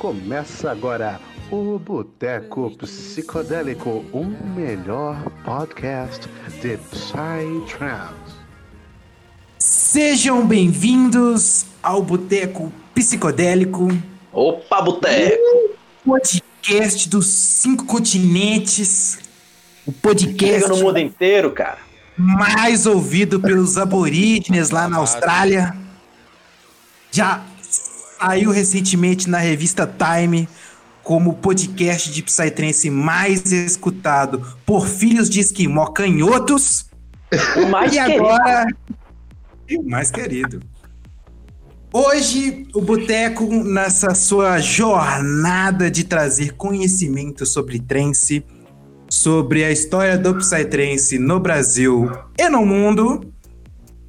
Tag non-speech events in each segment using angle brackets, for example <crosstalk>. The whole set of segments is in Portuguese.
Começa agora o Boteco Psicodélico, o melhor podcast de Psytrance. Sejam bem-vindos ao Boteco Psicodélico. Opa, Boteco! Podcast dos cinco continentes. O podcast Chega no mundo inteiro, cara. mais ouvido pelos aborígenes lá na Austrália. Já saiu recentemente na revista Time como o podcast de Psytrance mais escutado por filhos de esquimó canhotos. O mais e querido. agora, e o mais querido. Hoje, o Boteco, nessa sua jornada de trazer conhecimento sobre trance, sobre a história do Psytrance no Brasil e no mundo,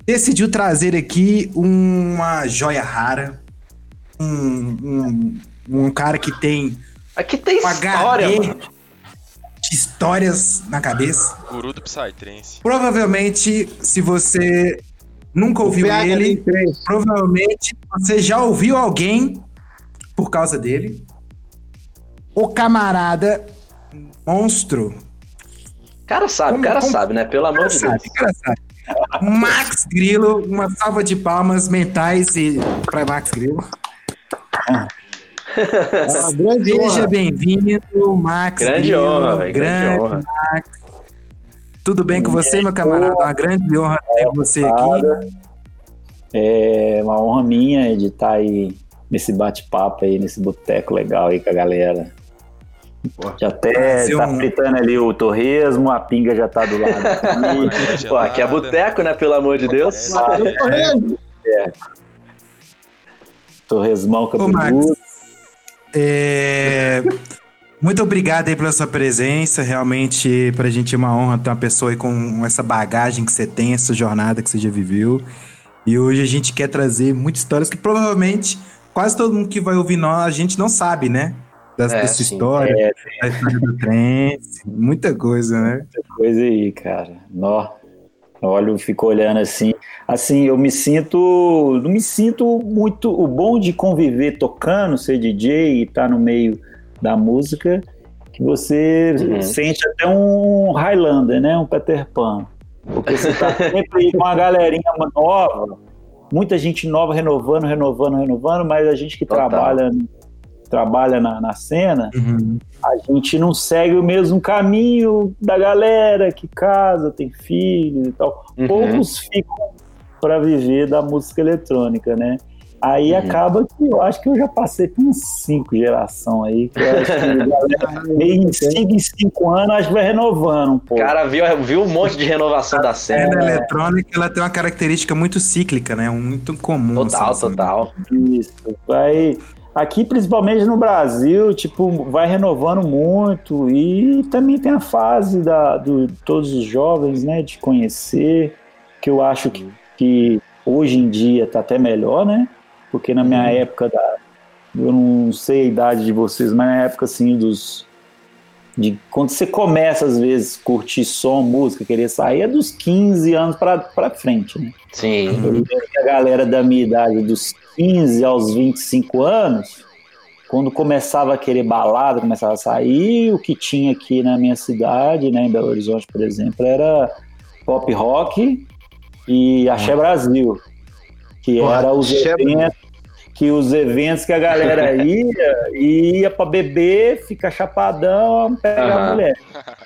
decidiu trazer aqui uma joia rara, um, um, um cara que tem Aqui tem uma história, HD mano. de histórias na cabeça. Guru do Psytrance. Provavelmente, se você nunca ouviu ele, provavelmente você já ouviu alguém por causa dele. O camarada monstro. O cara sabe, o Como- cara como- sabe, né? Pelo amor de Deus. Sabe, cara sabe. Max Grilo, uma salva de palmas mentais e para Max Grilo. Uma <laughs> grande Seja honra. bem-vindo, Max. Grande honra, velho, grande grande honra. Max. Tudo bem com você, meu camarada? Uma grande honra ter você aqui. É uma honra minha de estar aí nesse bate-papo aí, nesse boteco legal aí com a galera. Já até tá um- fritando ali o torresmo, a pinga já tá do lado. <laughs> aqui. Pô, aqui é boteco, né? Pelo amor de Deus. É, Torresmão Ô, Max, cabeludo. é, muito obrigado aí pela sua presença. Realmente, pra gente é uma honra ter uma pessoa aí com essa bagagem que você tem, essa jornada que você já viveu. E hoje a gente quer trazer muitas histórias que provavelmente quase todo mundo que vai ouvir nós, a gente não sabe, né? Das, É, dessa sim. história, É, da história do trance, muita coisa, né? coisa aí, cara. Nó. Olha, eu fico olhando assim. Assim, eu me sinto. Não me sinto muito. O bom de conviver tocando, ser DJ e estar no meio da música, que você Uhum. sente até um Highlander, né? Um Peter Pan. Porque você tá <laughs> sempre aí com uma galerinha nova, muita gente nova renovando, renovando, renovando, mas a gente que Total. trabalha, trabalha na, na cena, Uhum. a gente não segue o mesmo caminho da galera que casa, tem filhos e tal. Uhum. Poucos ficam para viver da música eletrônica, né? Aí Uhum. acaba que eu acho que eu já passei por uns cinco gerações aí, que eu acho que a galera, <laughs> meio em cinco em cinco anos, acho que vai renovando um O pouco. cara viu, viu um monte de renovação da A cena. cena eletrônica ela tem uma característica muito cíclica, né? Muito comum. Total, assim, total. Isso, vai. Aqui, principalmente no Brasil, tipo, vai renovando muito e também tem a fase da, do todos os jovens, né, de conhecer, que eu acho que, que hoje em dia tá até melhor, né? Porque na minha época da, eu não sei a idade de vocês, mas na época assim dos de quando você começa às vezes curtir som, música, querer sair é dos 15 anos para para frente, né? Sim. Eu lembro que a galera da minha idade, dos 15 aos 25 anos, quando começava a querer balada, começava a sair, o que tinha aqui na minha cidade, né, em Belo Horizonte, por exemplo, era pop rock e Axé Brasil, que Pô, era os Axé eventos que os eventos que a galera <laughs> ia, ia pra beber, ficar chapadão, pegar a Aham. mulher.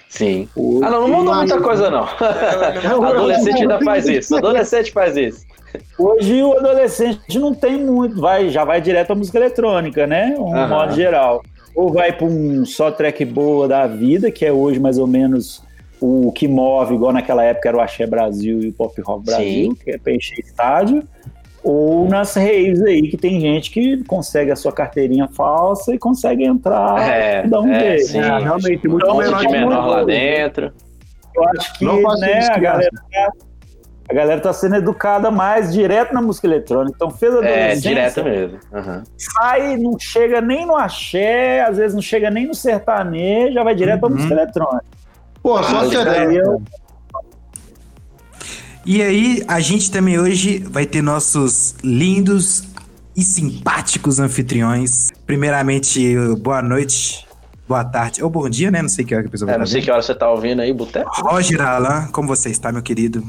Sim. Ah, não, não mudou muita coisa, não. <laughs> Adolescente ainda faz isso. Adolescente faz isso. Hoje o adolescente não tem muito, vai, já vai direto à música eletrônica, né? Um Aham. modo geral. Ou vai para um só track boa da vida, que é hoje mais ou menos o que move, igual naquela época era o Axé Brasil e o Pop Rock Brasil, Sim. que é para encher estádio. Ou nas raves aí, que tem gente que consegue a sua carteirinha falsa e consegue entrar É, e dar um é, jeito. sim. né? realmente, muito Um menor de menor lá dentro. Eu acho que né, isso, a galera tá, a galera tá sendo educada mais direto na música eletrônica. Então fez a É, direto mesmo. Aham. sai, não chega nem no axé, às vezes não chega nem no sertanejo, já vai direto pra Uhum. música eletrônica. Pô, só Ah, E aí, a gente também hoje vai ter nossos lindos e simpáticos anfitriões. Primeiramente, boa noite, boa tarde, ou bom dia, né? Não sei que hora que a pessoa vai É, não sei que hora você tá ouvindo aí, Boteco. Roger Alan, como você está, meu querido?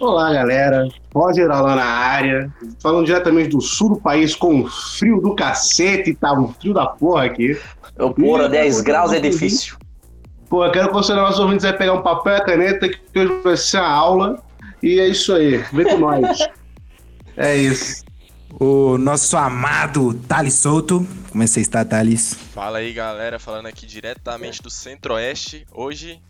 Olá, galera. Roger lá na área. Falando diretamente do sul do país com frio do cacete. Tá um frio da porra aqui. Eu porra, 10 graus é difícil. Pô, eu quero que você, nossos ouvintes, aí pegar um papel e a caneta, que hoje vai ser a aula. E é isso aí. Vem com nós. É isso. O nosso amado Thales Souto. Como é que você está, Thales? Fala aí, galera, falando aqui diretamente do Centro-Oeste. Hoje,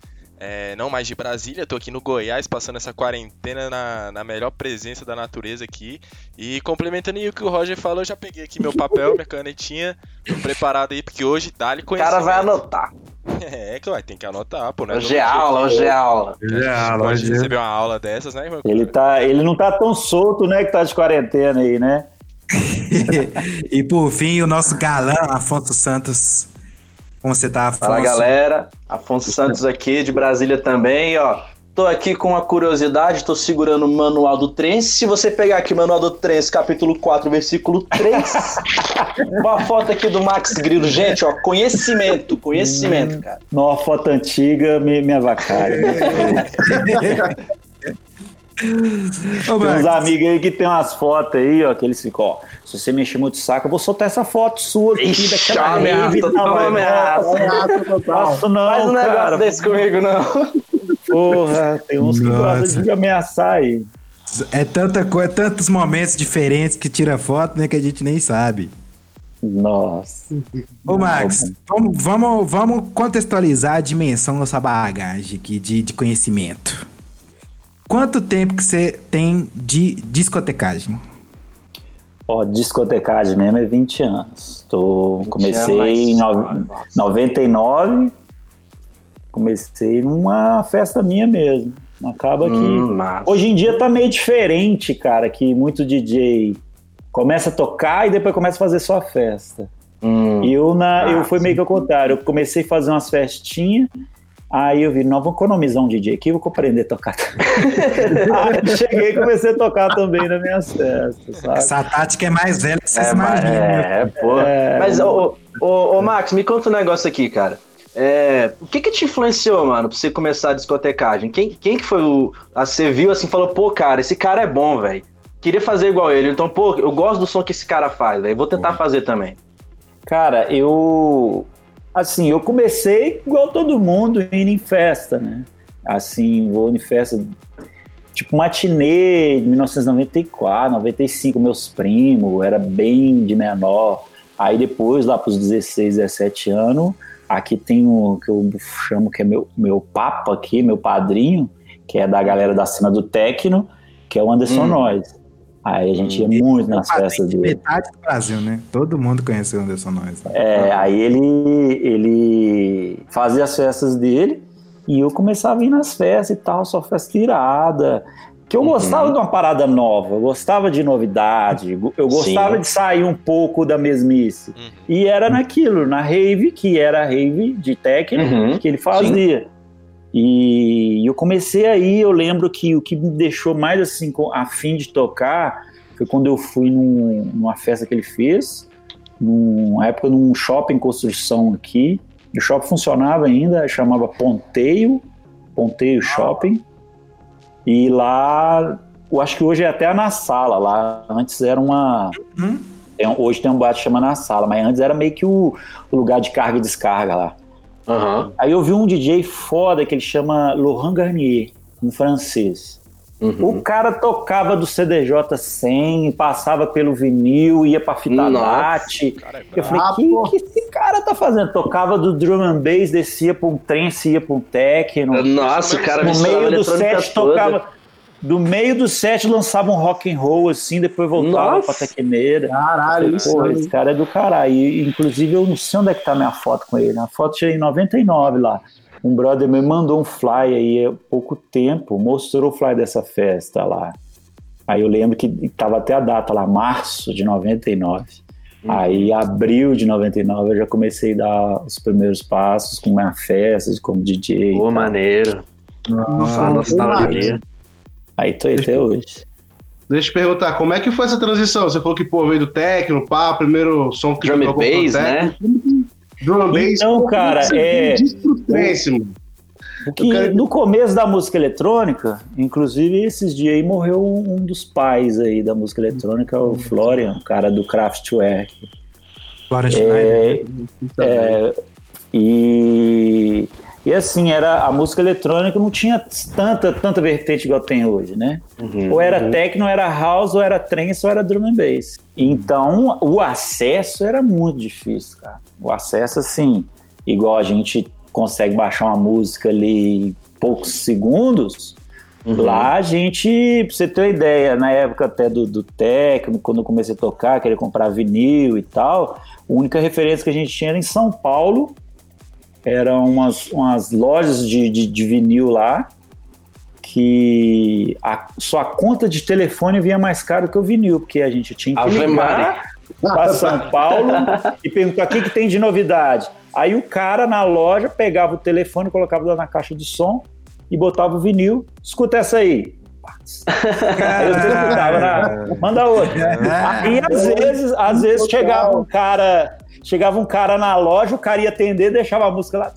é, não mais de Brasília, tô aqui no Goiás, passando essa quarentena na, na melhor presença da natureza aqui. E complementando aí o que o Roger falou, eu já peguei aqui meu papel, minha canetinha, tô preparado aí, porque hoje dá-lhe O cara vai anotar. <laughs> É, que vai, tem que anotar, pô. Não é Hoje é aula, que- hoje é aula. gente É, pode hoje é. receber uma aula dessas, né, meu Ele, tá, ele não tá tão solto, né, que tá de quarentena aí, né? <laughs> e por fim, o nosso galã, Afonso Santos. Como você tá, Afonso? Fala galera, Afonso Santos aqui de Brasília também, ó. Tô aqui com uma curiosidade, tô segurando o manual do Trense. Se você pegar aqui o manual do Trense, capítulo 4, versículo 3, uma <laughs> foto aqui do Max Grilo. Gente, ó, conhecimento, conhecimento, cara. Numa foto antiga, me, me avacalha. <laughs> Ô, Tem uns amigos aí que tem umas fotos aí, ó, que eles ficam, ó, se você mexer muito o saco, eu vou soltar essa foto sua aqui Ixi, daquela ameaça, rave, não, vai, ameaça. não, Faço não, Faz um negócio cara. desse comigo, não. Porra, tem uns que Nossa. gostam de ameaçar aí. é tanta coisa, tantos momentos diferentes que tira foto, né, que a gente nem sabe. Nossa. Ô, Max, vamos, vamos, vamos contextualizar a dimensão da nossa bagagem aqui de, de conhecimento. Quanto tempo que você tem de discotecagem? Ó, discotecagem mesmo é 20 anos. Tô, 20 comecei anos, em no- nossa. 99, comecei numa festa minha mesmo. Acaba que. Hum. Hoje em dia tá meio diferente, cara, que muito DJ começa a tocar e depois começa a fazer só a festa. Hum. E eu, na, eu Ah, fui meio que ao contrário. Eu comecei a fazer umas festinhas, aí eu vi, não, vou economizar um DJ aqui, vou aprender a tocar. <laughs> aí cheguei e comecei a tocar também nas minhas festas, sabe? Essa tática é mais velha que vocês É, imaginam. né? é, pô. É, Mas, ô, ô, ô, Max, me conta um negócio aqui, cara. É, o que que te influenciou, mano, pra você começar a discotecagem? Quem, quem que foi o... a- Você viu assim, falou, pô, cara, esse cara é bom, velho. Queria fazer igual ele. Então, pô, eu gosto do som que esse cara faz, velho. Vou tentar fazer também. Cara, eu. Assim, eu comecei igual todo mundo, indo em festa, né? Assim, vou em festa. Tipo, matinê, 1994, 95, meus primos, era bem de menor. Aí depois, lá pros 16, 17 anos, aqui tem o que eu chamo que é meu, meu papa aqui, meu padrinho, que é da galera da cena do Tecno, que é o Anderson Hum. Noyes. Aí a gente ia muito nas Ah, tem festas dele. Metade do Brasil, né? Todo mundo conheceu o Anderson Noyes. É, aí ele, ele fazia as festas dele e eu começava a ir nas festas e tal, só festa irada. Que eu Uhum. gostava de uma parada nova, eu gostava de novidade, eu gostava Sim. de sair um pouco da mesmice. Uhum. E era naquilo, na rave, que era a rave de techno, Uhum. que ele fazia. E eu comecei aí, eu lembro que o que me deixou mais assim a fim de tocar foi quando eu fui num- numa festa que ele fez, numa época num shopping em construção aqui. O shopping funcionava ainda, chamava Ponteio, Ponteio Shopping. E lá, eu acho que hoje é até na sala, lá antes era uma Uhum. tem- hoje tem um bar que chama na sala, mas antes era meio que o, o lugar de carga e descarga lá. Aham. Aí eu vi um DJ foda que ele chama Laurent Garnier, um francês. Uhum. O cara tocava do CDJ 100, passava pelo vinil, ia pra fita. Cara, é Eu falei, Ah, que, pô. que esse cara tá fazendo? Tocava do drum and bass, descia pra um trance, ia pra um techno. Nossa, o cara no meio do set toda. tocava... Do meio do set lançava um rock and roll assim, depois voltava Nossa. pra tecneira. Caralho, isso Pô, aí. esse cara é do caralho. E, Inclusive, eu não sei onde é que tá minha foto com ele. A foto tirei em 99 lá. Um brother me mandou um fly aí há pouco tempo, mostrou o fly dessa festa lá. Aí eu lembro que tava até a data lá, março de 99. Aí, abril de 99, eu já comecei a dar os primeiros passos com minha festa, como DJ. Pô, maneiro. Nossa, nostalgia. Aí tô aí até hoje. Deixa eu te perguntar, como é que foi essa transição? Você falou que, pô, veio do techno, pá, primeiro som que Drum and bass, né? Drum and bass. Então, Pô, cara, é- trance, Eu quero- no começo da música eletrônica, inclusive esses dias aí morreu um, dos pais aí da música eletrônica, o Florian, o cara do Kraftwerk. Schneider. É, é, e, e assim, era, a música eletrônica não tinha tanta, tanta vertente igual tem hoje, né? Uhum. Ou era techno, ou era house, ou era trance, ou era drum and bass. Então, o acesso era muito difícil, cara. O acesso, assim, igual a gente consegue baixar uma música ali em poucos segundos, Uhum. Lá a gente, pra você ter uma ideia, na época até do, do techno, quando eu comecei a tocar, queria comprar vinil e tal, a única referência que a gente tinha era em São Paulo, eram umas, umas lojas de, de, de vinil lá, que a sua conta de telefone vinha mais caro que o vinil, porque a gente tinha que ligar para São Paulo e perguntar o que, que tem de novidade. Aí o cara na loja pegava o telefone, colocava lá na caixa de som e botava o vinil. Escuta essa aí. Aí eu escutava, na, manda outra. Aí às vezes, às vezes chegava um cara, chegava um cara na loja, o cara ia atender, deixava a música lá.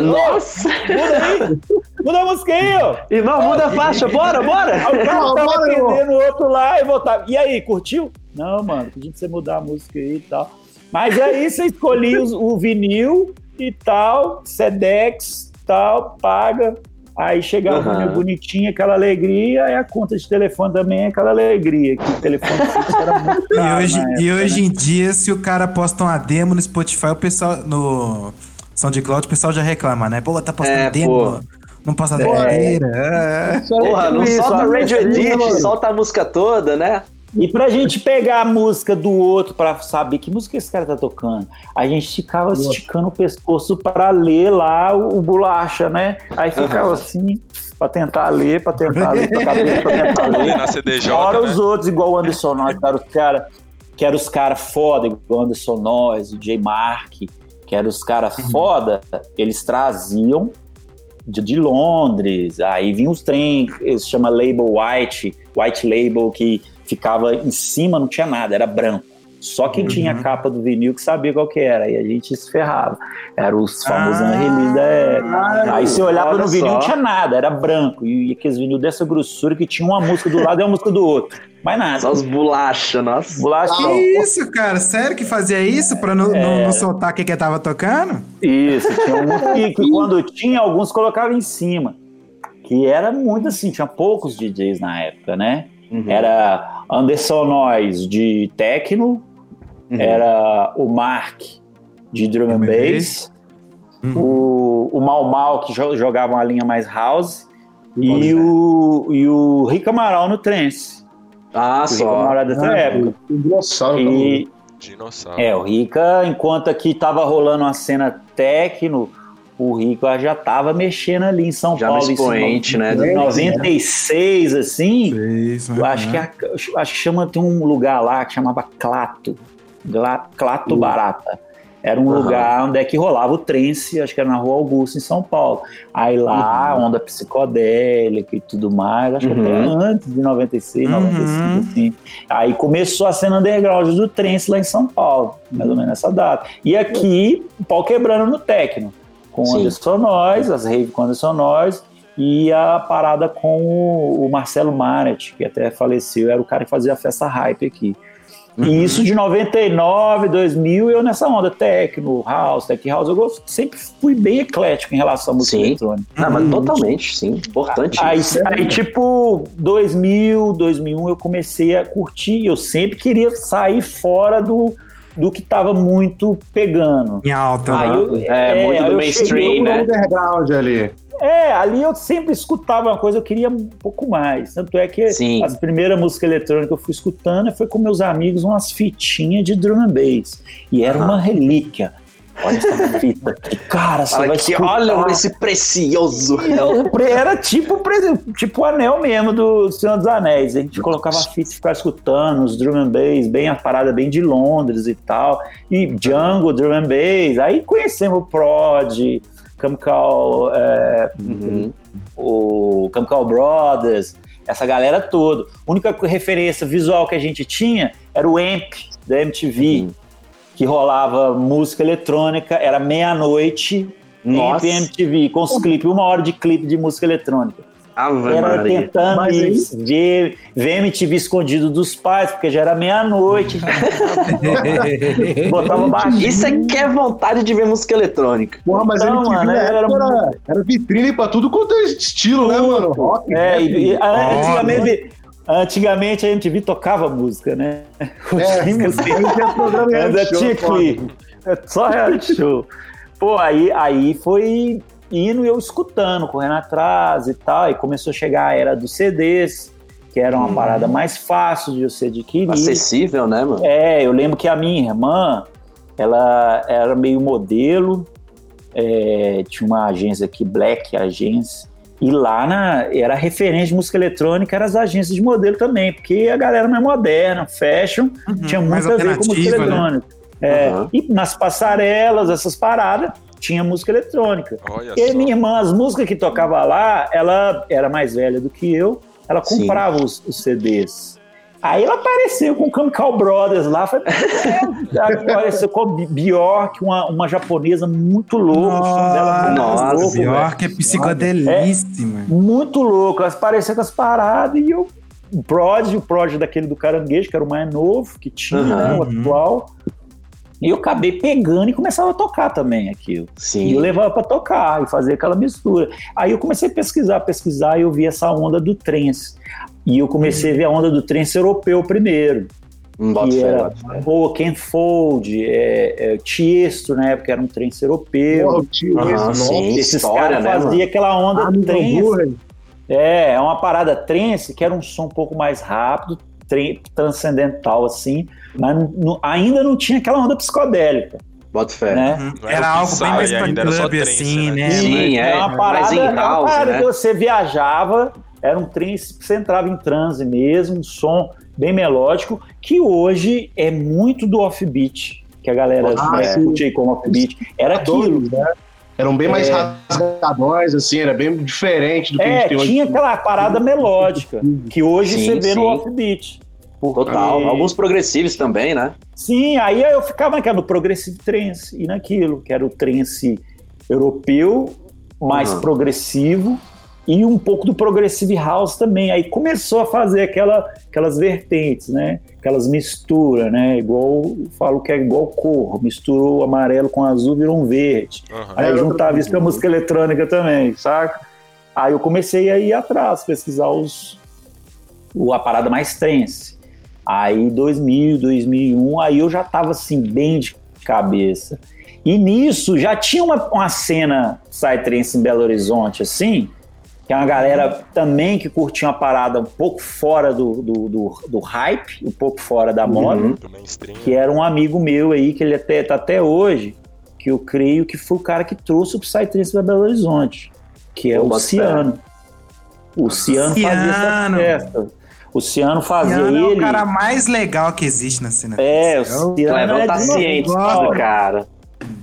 Nossa! Muda aí! Muda a música aí, ó! Irmão, muda a faixa, bora, bora! Aí o cara tava bora, atendendo o outro lá e voltava. E aí, curtiu? Não, mano, pedi pra você mudar a música aí e tal. Mas aí você escolhia o vinil e tal, Sedex tal, paga. Aí chegava o Aham. vinil bonitinho, aquela alegria, e a conta de telefone também é aquela alegria, que o telefone era muito E caro hoje, na e época, hoje né? em dia, se o cara posta uma demo no Spotify, o pessoal. No SoundCloud, o pessoal já reclama, né? Pô, tá postando É, demo. pô. Não posta doideira. É. Porra, não Isso, solta a Radio música, Edit, mano. solta a música toda, né? E pra gente pegar a música do outro pra saber que música esse cara tá tocando, a gente ficava esticando o pescoço pra ler lá o, o bolacha, né? Aí ficava assim, pra tentar ler, pra tentar ler, pra cabeça, pra tentar <laughs> ler. na CDJ, Fora né? os outros, igual o Anderson Noyes, que era os cara, que eram os caras foda, igual o Anderson Noyes, o J. Mark, que eram os caras foda, eles traziam de, de Londres, aí vinha os trem, eles chama label white, white label, que ficava em cima, não tinha nada, era branco. Só quem tinha a capa do vinil que sabia qual que era, e a gente se ferrava. Era os famosos Ah, da época. Aí você olhava olha no vinil, só. não tinha nada, era branco. E, e aqueles vinil dessa grossura que tinha uma música do lado e uma música do outro. Mais nada. Só os bolachas, nossa. Bolacha. Que isso, cara? Sério que fazia isso pra não, não- não soltar o que que tava tocando? Isso, tinha um que, que quando tinha, alguns colocavam em cima. Que era muito assim, tinha poucos DJs na época, né? Uhum. Era Anderson Noyes de techno, Uhum. era o Mark de drum and bass, Uhum. o, o Mal Mal que jo- jogava uma linha mais house, e Olha. o, e o Rick Amaral no trance. Ah, só. Amaral dessa Ah, época. Dinossauro, E, Dinossauro. É, o Rica, enquanto aqui tava rolando uma cena techno, o Rica já tava mexendo ali em São Já Paulo. em expoente, né? Em 96, assim, Isso, eu acho que, a- acho que chama, tem um lugar lá que chamava Clato. Gla- Clato Barata. Era um Aham. lugar onde é que rolava o trance, acho que era na Rua Augusta, em São Paulo. Aí lá, onda psicodélica e tudo mais, acho que até Uhum. antes de 96, Uhum. 95, assim. Aí começou a cena underground do trance lá em São Paulo, mais ou menos nessa data. E aqui, o pau quebrando no techno, com Sim. Anderson Noyes, as rave com Anderson Noyes, e a parada com o, o Marcelo Maret, que até faleceu, era o cara que fazia a festa hype aqui. Uhum. E isso de 99, 2000, eu nessa onda, techno, house, tech house, eu gosto- sempre fui bem eclético em relação à música Sim. eletrônica. Não, mas totalmente, sim. Importante. Aí, isso. aí, tipo, 2000, 2001, eu comecei a curtir. Eu sempre queria sair fora do, do que tava muito pegando. Em alta, Aí né? eu- É, muito aí do mainstream, né? underground ali. É, ali eu sempre escutava uma coisa, eu queria um pouco mais. Tanto é que Sim. as primeiras músicas eletrônicas que eu fui escutando foi com meus amigos umas fitinhas de drum and bass. E era uma relíquia. Olha essa fita aqui. Cara, você Fala vai que escutar. olha esse precioso. Era tipo, tipo o anel mesmo do Senhor dos Anéis. A gente colocava a fita e ficava escutando os drum and bass, bem a parada bem de Londres e tal. E Django, drum and bass. Aí conhecemos o Prod, Chemical, é, Uhum. o Chemical Brothers. essa galera toda. A única referência visual que a gente tinha era o AMP da MTV, que rolava música eletrônica, era meia-noite, AMP Nossa. MTV, com os clipes, uma hora de clipe de música eletrônica. Ave Era Maria. tentando Mas ver, ver MTV escondido dos pais, porque já era meia-noite. <laughs> Botava baixinho. Isso é que é vontade de ver música eletrônica. Porra, mas Então, ele mano, era, era- era, era vitrine pra tudo quanto é estilo, né, mano? Rock, É, rap, e, e- antigamente, antigamente a MTV tocava música, né? É, música. <laughs> tinha foda. clipe. É Só reality show. Pô, aí, aí foi indo e eu escutando, correndo atrás e tal. E começou a chegar a era dos CDs, que era uma parada mais fácil de você adquirir. Acessível, né, mano? É, eu lembro que a minha irmã, ela era meio modelo, é, tinha uma agência aqui, Black Agência, e lá na, era referência de música eletrônica, eram as agências de modelo também, porque a galera mais moderna, fashion, tinha Uhum, mais muito a ver com música né? eletrônica. É, Aham. E nas passarelas, essas paradas, tinha música eletrônica. Olha E só. minha irmã, as músicas que tocava lá, ela era mais velha do que eu, ela comprava os, os CDs. Aí ela apareceu com o Chemical Brothers lá, foi, é, apareceu com a Bjork, uma, uma japonesa muito louca, dela é muito Nossa, louco, velho. Que é psicodelíssima. muito louco, elas pareciam com as paradas e eu, o Prod, o Prod daquele do Caranguejo, que era o mais novo que tinha, né, o Uhum. atual, e eu acabei pegando e começava a tocar também aquilo. E eu Sim. levava pra tocar e fazer aquela mistura. Aí eu comecei a pesquisar, pesquisar, e eu vi essa onda do trance. E eu comecei a ver a onda do trance europeu primeiro. Bota que fé, era, pô, Ken Fold, é, é, Tiesto, na época era um trance europeu. O tio, esse, nossa. sim, Esses caras né, faziam aquela onda Ah, do trance. É, é uma parada trance que era um som um pouco mais rápido, transcendental assim, mas não- ainda não tinha aquela onda psicodélica, Bota fé. né? Uhum. Era Era algo bem mais era trance, assim, né? né? Sim, é. É uma parada, em é uma house, parada né? que você viajava, era um trance que você entrava em transe mesmo, um som bem melódico, que hoje é muito do offbeat, que a galera Ah, né, é. curte aí como offbeat. Era aquilo. né? Eram bem mais É. rasgadões, assim, era bem diferente do que a É, gente tem hoje. tinha aquela parada melódica, que hoje Sim, você vê no sim. offbeat. Porque- Total. Alguns progressivos também, né? Sim, aí eu ficava naquela, no Progressive Trance e naquilo, que era o trance europeu, mais Uhum. progressivo, e um pouco do Progressive House também. Aí começou a fazer aquela, aquelas vertentes, né? Aquelas misturas, né? Igual, eu falo que é igual cor, misturou o amarelo com azul, virou um verde. Aham. Aí É, eu outra juntava isso com a coisa. música eletrônica também, saca? Aí eu comecei a ir atrás, pesquisar os, o, a parada mais trance. Aí 2000, 2001, aí eu já tava assim, bem de cabeça. E nisso já tinha uma, uma cena psytrance em Belo Horizonte, assim, que é uma galera também que curtia uma parada um pouco fora do, do, do, do hype, um pouco fora da moda Uhum. Do mainstream. que era um amigo meu aí, que ele até tá até hoje, que eu creio que foi o cara que trouxe o Psytrance para Belo Horizonte, que é o fé. Ciano. O Ciano fazia essa festa. O Ciano fazia Ciano é o ele. cara mais legal que existe na cena. É, o Ciano é tá ciente gosto, disso, cara.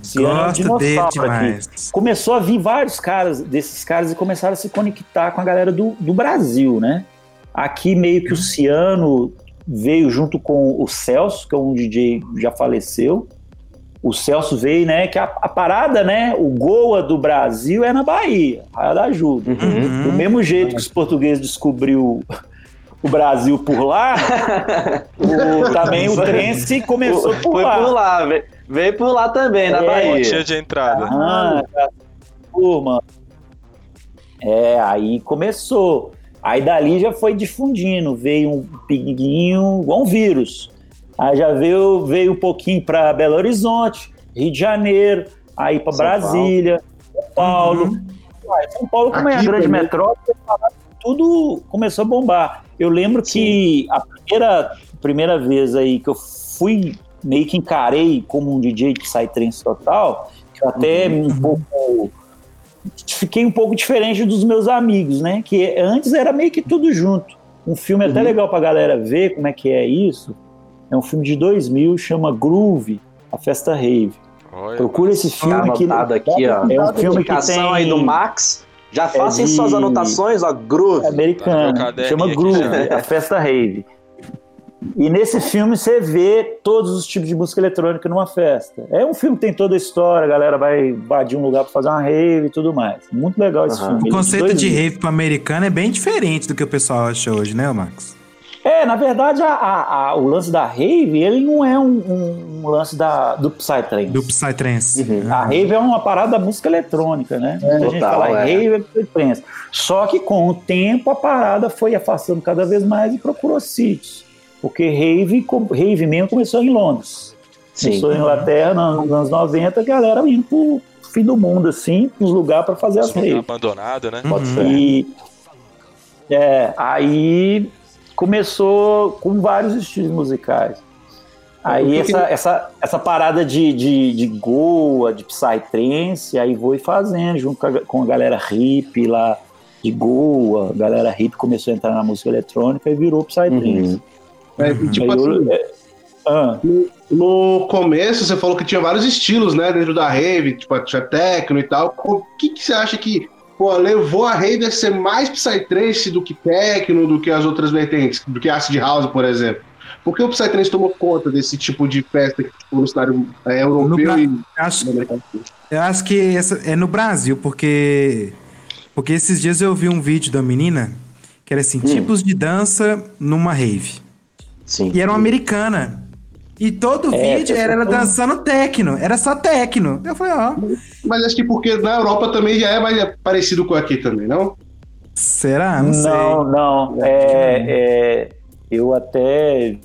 Ciano é um gosto dele dinossauro aqui. demais. Começou a vir vários caras, desses caras, e começaram a se conectar com a galera do, do Brasil, né? Aqui meio que o Ciano veio junto com o Celso, que é um DJ que já faleceu. O Celso veio, né? Que a, a parada, né? O Goa do Brasil é na Bahia, Raia da Ajuda. Uhum. Do mesmo jeito que os portugueses descobriu o Brasil por lá, <laughs> o- também o trance começou por Foi lá. por lá, ve- veio por lá também, na É, Bahia. Botinha de entrada. Ah, turma. É, aí começou. Aí dali já foi difundindo, veio um pinguinho, igual um vírus. Aí já veio, veio um pouquinho para Belo Horizonte, Rio de Janeiro, aí para São Brasília, São Paulo. Uhum. São Paulo, como é a Aqui grande também. metrópole, tudo começou a bombar. Eu lembro que a primeira, primeira vez aí que eu fui, meio que encarei como um DJ de Psytrance total, que eu até um pouco fiquei um pouco diferente dos meus amigos, né? Que antes era meio que tudo junto. Um filme até Uhum. legal pra galera ver como é que é isso. É um filme de 2000, chama Groove, a Festa Rave. Olha, Procura esse Tá filme que anotado aqui, ó. é um filme que tem aí do Max. Já façam de- suas anotações, ó, Groove. Tá no meu americana, caderninho chama Groove, já. a festa rave. E nesse filme você vê todos os tipos de música eletrônica numa festa. É um filme que tem toda a história, a galera vai invadir um lugar pra fazer uma rave e tudo mais. Muito legal esse Aham. filme. O é conceito de rave pro americano é bem diferente do que o pessoal acha hoje, né, Marcos? É, na verdade, a- a- a- o lance da rave, ele não é um, um- um lance da, do Psytrance. Do Psytrance. Uhum. A rave é uma parada da música eletrônica, né? Muita gente total, fala é. rave é Psytrance. Só que com o tempo a parada foi afastando cada vez mais e procurou sítios. Porque rave, com- rave mesmo começou em Londres. Sim. Começou em Inglaterra nos anos 90, a galera indo pro fim do mundo, assim, pros lugares pra fazer as raves. abandonado, né? Pode Uhum. ser. E é, aí começou com vários estilos musicais. Aí essa, essa, essa parada de, de, de Goa, de Psytrance, aí foi fazendo junto com a, com a galera hip lá de Goa. A galera hip começou a entrar na música eletrônica e virou Psytrance. Uhum. É, tipo Aí eu- assim, é, ah, no começo você falou que tinha vários estilos, né, dentro da rave, tipo, tinha techno e tal. O que, que você acha que pô, levou a rave a ser mais psytrance do que techno, do que as outras vertentes, do que acid house, por exemplo? Por que o psytrance tomou conta desse tipo de festa tipo, no cenário é, europeu No Bra- e Eu acho, eu acho que essa é no Brasil, porque porque esses dias eu vi um vídeo da menina que era assim, Hum. tipos de dança numa rave. Sim. E era uma americana. E todo É, vídeo era ela dançando techno. Era só techno. Eu falei, ó, Mas acho que porque na Europa também já é mais parecido com aqui também, não? será? Não, sei. Não, não. É, é, eu até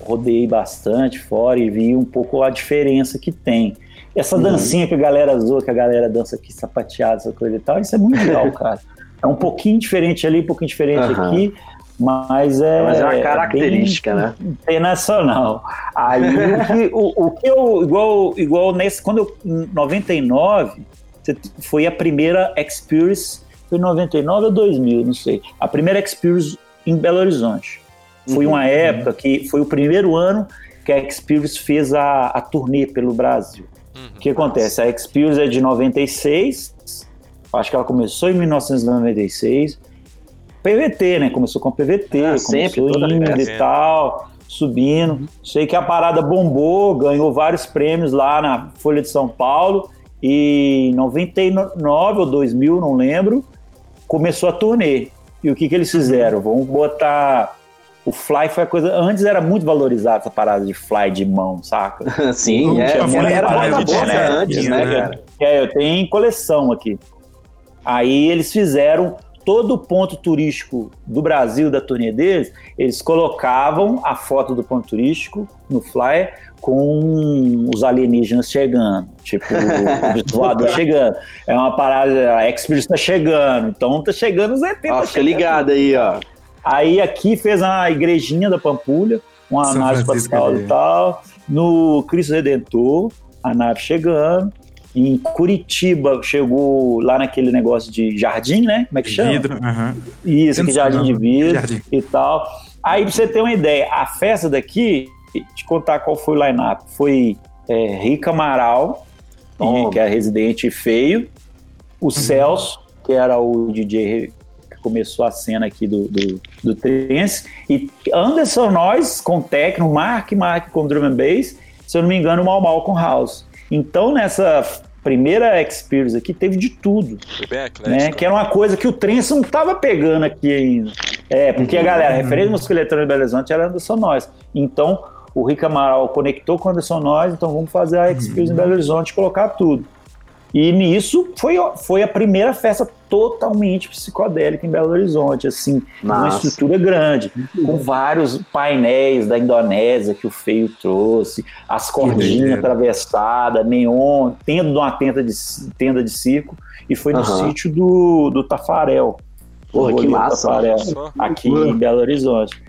rodei bastante fora e vi um pouco a diferença que tem. Essa Uhum. dancinha que a galera zoa, que a galera dança aqui sapateada, essa coisa e tal, isso é muito legal, <laughs> cara. É um pouquinho diferente ali, um pouquinho diferente Aham. aqui, mas é. Mas é uma bem característica, né? internacional. Aí o que, o, o que eu, igual, igual nesse, quando eu, em 99, você- foi a primeira Experience, foi 99 ou 2000, não sei. A primeira Experience em Belo Horizonte. Foi Uhum. uma época que foi o primeiro ano que a Experience fez a, a turnê pelo Brasil. Uhum. O que acontece? A Experience é de 96, acho que ela começou em 1996. PVT, né? Começou com PVT, Ah, sempre, começou toda indo festa. e tal, subindo. Sei que a parada bombou, ganhou vários prêmios lá na Folha de São Paulo. E em 99 ou 2000, não lembro, começou a turnê. E o que, que eles fizeram? Vamos botar. O fly foi a coisa. Antes era muito valorizada essa parada de fly de mão, saca? <laughs> Sim, é. Era, mulher era bosta né? antes, né, Né? cara? É, eu tenho coleção aqui. Aí eles fizeram todo o ponto turístico do Brasil, da turnê deles, eles colocavam a foto do ponto turístico no flyer com os alienígenas chegando, tipo, <laughs> o voador chegando. É uma parada, a Experience tá chegando, então tá chegando os ET. Ó, tá fica ligado aí, ó. Aí aqui fez a igrejinha da Pampulha, uma São nave espacial e tal. No Cristo Redentor, a nave chegando. Em Curitiba chegou lá naquele negócio de jardim, né? Como é que chama? Vidro, aham. Isso, que jardim de vidro jardim. e tal. Aí pra você ter uma ideia, a festa daqui, te contar qual foi o line-up. Foi é, Rica Amaral, Toma. que é residente feio, o Celso, que era o DJ que começou a cena aqui do, do, do trance, e Anderson Nós com techno, Mark Mark com drum and bass, se eu não me engano, Mal Mal com house. Então nessa primeira Experience aqui teve de tudo Foi bem né? eclético. Que era uma coisa que o trance não tava pegando aqui ainda. É, porque a galera, a referência de música eletrônica de Belo Horizonte era Anderson Nós. Então, o Rick Amaral conectou com o Anderson Nós, então vamos fazer a Experience em Belo Horizonte e colocar tudo. E nisso foi, foi a primeira festa totalmente psicodélica em Belo Horizonte, assim, uma Nossa. estrutura grande, com vários painéis da Indonésia que o Feio trouxe, as cordinhas atravessadas, neon, tenda de uma tenda de, tenda de circo, e foi no Aham. sítio do, do Tafarel. Porra, O que massa, Tafarel, aqui em Belo Horizonte.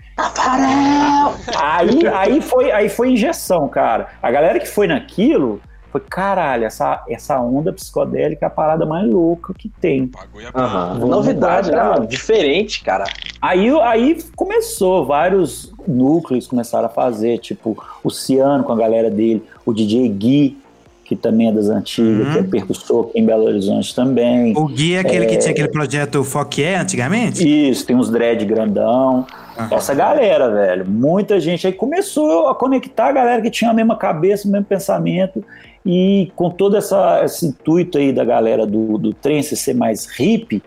Aí, aí, foi, aí foi injeção, cara. A galera que foi naquilo foi, caralho, essa, essa onda psicodélica é a parada mais louca que tem. É. Vamos Novidade, né, mano? Diferente, cara. Aí, aí começou, vários núcleos começaram a fazer, tipo o Ciano com a galera dele, o DJ Gui, que também é das antigas, Uhum. que é percussor aqui em Belo Horizonte também. O Gui é aquele que tinha aquele projeto Foquier antigamente? Isso, tem uns dread grandão. Essa galera, velho, muita gente aí começou a conectar a galera que tinha a mesma cabeça, o mesmo pensamento, e com todo essa, esse intuito aí da galera do, do trance ser mais hippie,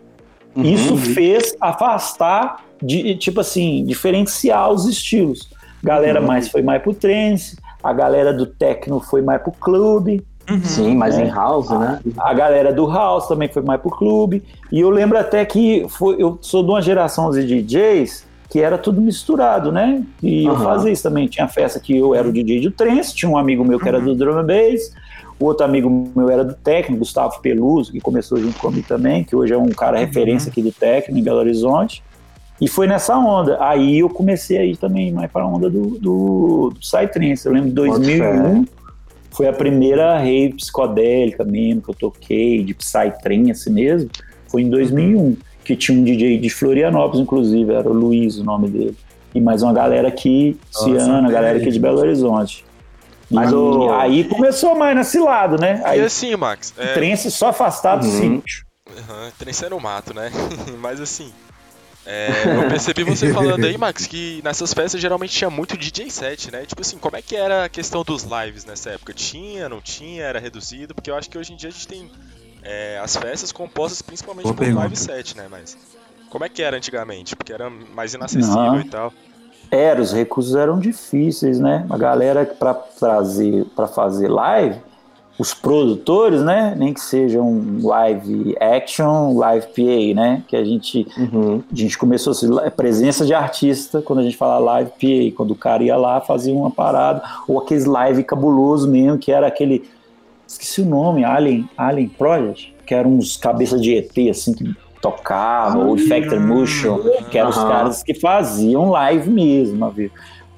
Uhum. isso fez afastar, de, tipo assim, diferenciar os estilos. Galera Uhum. mais foi mais pro trance, a galera do techno foi mais pro clube, Uhum. Sim, mas É. em house, né? a galera do house também foi mais pro clube. E eu lembro até que foi, eu sou de uma geração de DJs que era tudo misturado, né? E eu Aham. fazia isso também. Tinha festa que eu era o DJ do trance, tinha um amigo meu que era do drum and bass, o outro amigo meu era do techno, Gustavo Peluso, que começou junto comigo também, que hoje é um cara referência aqui do techno em Belo Horizonte. E foi nessa onda. Aí eu comecei a ir também mais para a onda do, do, do Psytrance. Eu lembro de Bota fé. 2001, foi a primeira rave psicodélica mesmo que eu toquei, de Psytrance mesmo. Foi em 2001, que tinha um DJ de Florianópolis, inclusive, era o Luiz o nome dele. E mais uma galera aqui, Nossa, Ciana, galera aqui de Belo Horizonte. Mas E o- aí começou mais nesse lado, né? E Aí assim, Max, é, trance só afastado, Uhum. sim. Uhum, trem no mato, né? <laughs> Mas assim, é, eu percebi você falando aí, Max, que nessas festas geralmente tinha muito DJ set, né? Tipo assim, como é que era a questão dos lives nessa época? Tinha, não tinha, era reduzido? Porque eu acho que hoje em dia a gente tem é, as festas compostas principalmente Boa por pergunta. live set, né? Mas como é que era antigamente? Porque era mais inacessível Não. e tal. Era, os recursos eram difíceis, né? A galera para trazer, para fazer live, os produtores, né? Nem que seja um live action, live PA, né? Que a gente, Uhum. a gente começou a ser presença de artista quando a gente fala live PA, quando o cara ia lá fazia uma parada, ou aqueles live cabuloso mesmo, que era aquele, esqueci o nome, Alien, Alien Project, que eram uns cabeças de ET assim que tocavam, ou Factor Motion, que eram os caras que faziam live mesmo, viu?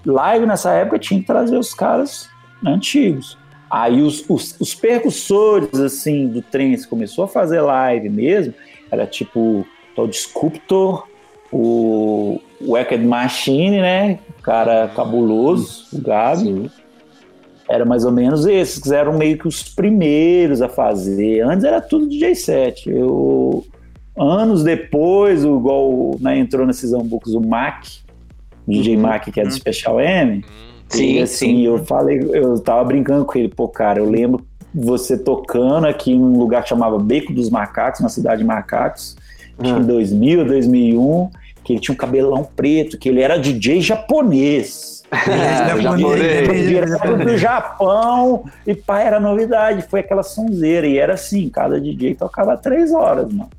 Live nessa época tinha que trazer os caras antigos. Aí os, os, os percussores, assim, do trance começou a fazer live mesmo, era tipo o Sculptor, o Wicked Machine, né? O cara cabuloso, o Gabi. Sim. Era mais ou menos esses, que eram meio que os primeiros a fazer. Antes era tudo DJ set. Eu, anos depois, o, igual né, entrou nesses hamburgos o Mac, o DJ Uhum. Mac, que é do Special M. Hum, Sim, e assim, sim. eu falei, eu tava brincando com ele, pô, cara, eu lembro você tocando aqui em um lugar que chamava Beco dos Macacos, na cidade de Macacos, que em Hum. 2000, 2001, que ele tinha um cabelão preto, que ele era DJ japonês. <laughs> É, japonês. Do Japão, e pá, era novidade, foi aquela sonzeira, e era assim, cada DJ tocava três horas, mano.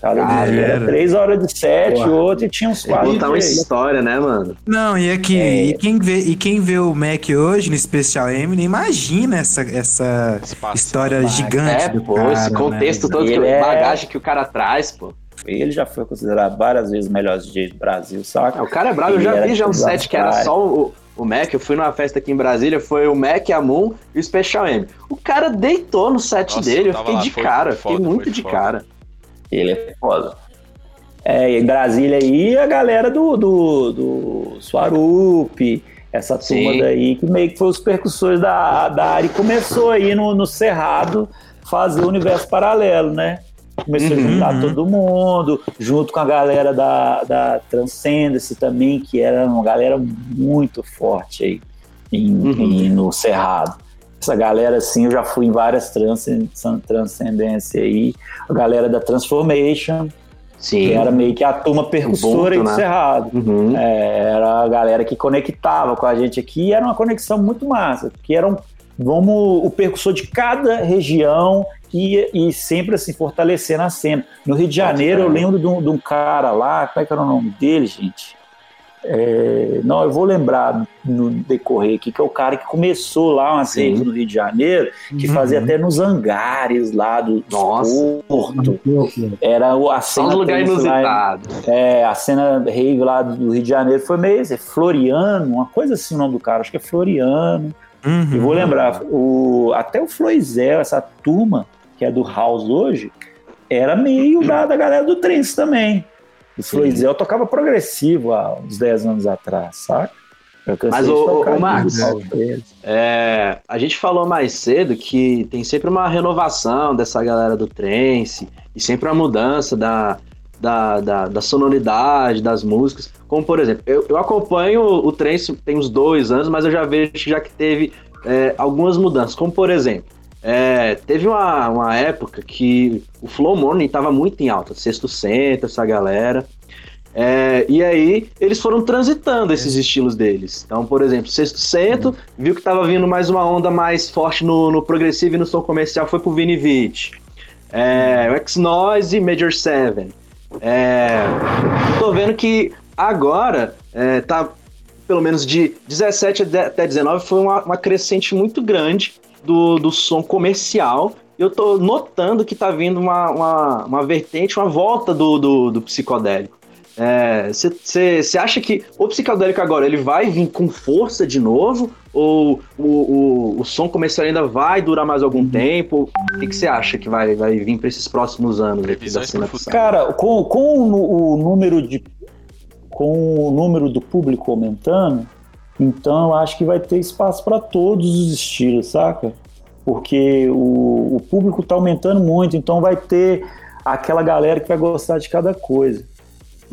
Cada Ah, era três horas de set, Porra. outro, e tinha uns que quatro contar uma história, né, mano? Não, e aqui, É. e, quem vê, e quem vê o Mac hoje no Special M, nem imagina essa, essa espaço. história gigante É, do pô, cara, esse contexto né? todo, que, Ele é- bagagem que o cara traz, pô. Ele já foi considerado várias vezes o melhor DJ do Brasil, saca? É, o cara é brabo, eu já vi já um era set que era só o, o Mac, eu fui numa festa aqui em Brasília, foi o Mac, a Moon e o Special M. O cara deitou no set Nossa, dele, eu fiquei lá, de foi cara, foda, fiquei muito de foda. cara. Ele é foda. É, em Brasília aí, a galera do, do, do Swarup, essa turma Sim. daí, que meio que foi os percussores da, da área e começou aí no, no Cerrado fazer o universo paralelo, né? Começou Uhum. a juntar Uhum. todo mundo, junto com a galera da, da Transcendence também, que era uma galera muito forte aí em, Uhum. em- no Cerrado. Essa galera, assim, eu já fui em várias transcen- transcendências aí. A galera da Transformation, Sim. que era meio que a turma percussora Ubuntu, do né? Cerrado. Uhum. É, era a galera que conectava com a gente aqui e era uma conexão muito massa, porque eram vamos o percussor de cada região e, e sempre assim fortalecendo a cena. No Rio de Janeiro, eu lembro de um, de um cara lá, como é que era o nome dele, gente? É, não, eu vou lembrar no decorrer aqui, que é o cara que começou lá uma Sim. rede no Rio de Janeiro, que Uhum. fazia até nos hangares lá do Nossa. Porto. Era o- a cena um lugar tensa lá- inusitado. é, a cena rave lá do Rio de Janeiro foi meio assim, Floriano, uma coisa assim o nome do cara, acho que é Floriano. Uhum. Eu vou lembrar, o, até o Floizel, essa turma que é do House hoje, era meio da, da galera do trance também. O Floizel tocava progressivo há uns 10 anos atrás? Eu cansei Mas, ô, aqui, Marcos. É, a gente falou mais cedo que tem sempre uma renovação dessa galera do trance e sempre uma mudança da, da, da, da sonoridade das músicas. Como, por exemplo, eu, eu acompanho o trance tem uns dois anos, mas eu já vejo já que teve é, algumas mudanças. Como, por exemplo, é, teve uma, uma época que o Flow Morning estava muito em alta, Sexto Centro, essa galera. É, e aí eles foram transitando esses estilos deles. Então, por exemplo, Sexto Cento viu que estava vindo mais uma onda mais forte no, no progressivo e no som comercial, foi pro Vini Vici. É, o X-Noise e Major Seven. É, tô vendo que agora é, tá pelo menos de 17 até 19 foi uma, uma crescente muito grande do, do som comercial. Eu tô notando que tá vindo uma, uma, uma vertente, uma volta do, do, do psicodélico. Você acha que o psicodélico agora ele vai vir com força de novo? Ou o, o, o som comercial ainda vai durar mais algum tempo? O que você acha que vai, vai vir para esses próximos anos aqui da cena? Cara, com, com o, o número de. Com o número do público aumentando, então eu acho que vai ter espaço para todos os estilos, saca? Porque o, o público tá aumentando muito, então vai ter aquela galera que vai gostar de cada coisa.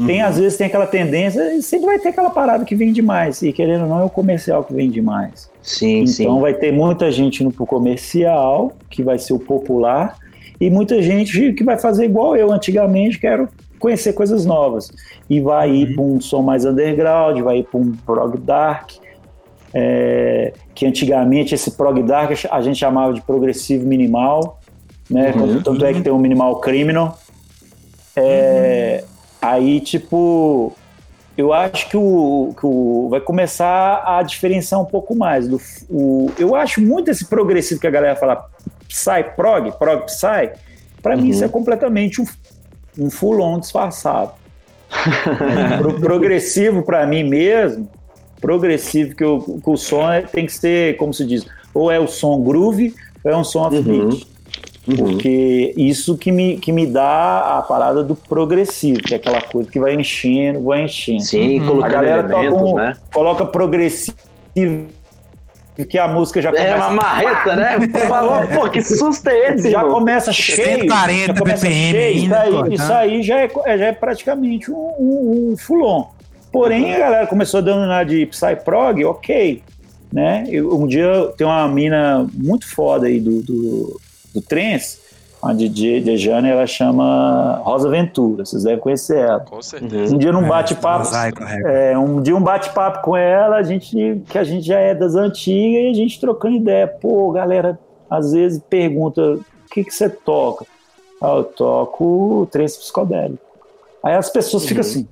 Tem, às vezes, tem aquela tendência, sempre vai ter aquela parada que vende mais. E querendo ou não, é o comercial que vende mais. Sim, então sim. vai ter muita gente indo pro comercial, que vai ser o popular, e muita gente que vai fazer igual eu antigamente, quero conhecer coisas novas. E vai ir para um som mais underground, vai ir para um prog dark, é, que antigamente esse prog dark a gente chamava de progressivo minimal, né? Uhum. Tanto é que tem o minimal criminal. É, Aí, tipo, eu acho que o, que o vai começar a diferenciar um pouco mais. Do, o, eu acho muito esse progressivo que a galera fala Psy prog, prog Psy, pra mim isso é completamente um, um full-on disfarçado. <laughs> Pro, progressivo pra mim mesmo, progressivo que, o que o som é- tem que ser, como se diz, ou é o som groove ou é um som offbeat. Uhum. Porque isso que me, que me dá a parada do progressivo, que é aquela coisa que vai enchendo, vai enchendo. Sim, Uhum. colocando A galera toca elementos, um- né? Coloca progressivo, que a música já É começa. uma marreta, né? <laughs> Falou, pô, que susto é esse, já começa cheio. 140 já começa BPM cheio, ainda, isso aí, pô, isso tá? aí já, é, é- já é praticamente um, um, um fulon. Porém, a galera começou dando na de Psyprog, ok. Né? Eu- um dia tem uma mina muito foda aí do, do, do trance, a DJ Dejane, ela chama Rosa Ventura, vocês devem conhecer ela. Com certeza. Um dia num É, bate-papo, Record. é, um dia um bate-papo com ela, a gente, que a gente já é das antigas e a gente trocando ideia. Pô, galera, às vezes pergunta, o que que você toca? Ah, eu toco trance psicodélico. Aí as pessoas ficam assim,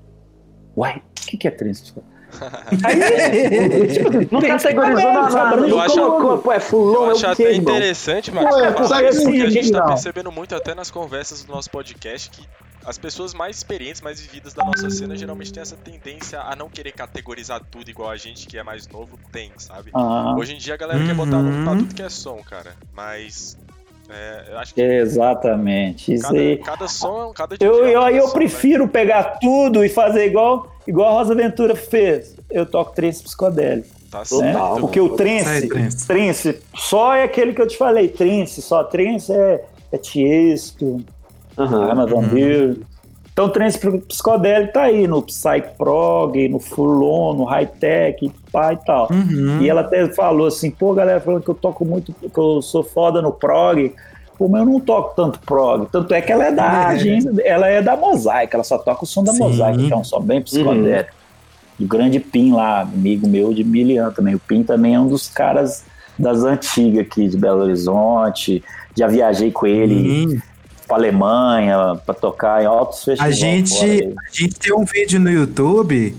uai, o que que é trance psicodélico? Não <laughs> categorizou É, nada, não eu acho- colocou, pô, é Eu é acho o até quê, irmão? interessante, Marcos, Pô, é, falar isso, assim, porque a gente tá percebendo muito até nas conversas do nosso podcast que as pessoas mais experientes, mais vividas da nossa cena, geralmente têm essa tendência a não querer categorizar tudo igual a gente que é mais novo tem, sabe? Ah, Hoje em dia a galera quer botar nome pra Uhum. tudo que é som, cara. Mas é, eu acho que exatamente, isso cada, aí. cada som, cada Eu, é eu, eu som, né? prefiro pegar tudo e fazer igual, igual a Rosa Ventura fez. Eu toco trance psicodélico. Tá né? Total. Porque o trance, trance. trance, só é aquele que eu te falei, trance, só trance é, é Tiesto. Ana Van Der. Então, trance psicodélico tá aí no Psyprog, no Fulon, no High-Tech, pá e tal. Uhum. E ela até falou assim, pô, galera, falando que eu toco muito, que eu sou foda no prog. Pô, mas eu não toco tanto prog. Tanto é que ela é da agenda, ela é da Mosaic, ela só toca o som da Sim. Mosaic, que é um som bem psicodélico. O grande Pim lá, amigo meu de Milian também. O Pim também é um dos caras das antigas aqui de Belo Horizonte. Já viajei com ele Sim. Pra Alemanha pra tocar em altos A festivais. gente, fora aí. a gente tem um vídeo no YouTube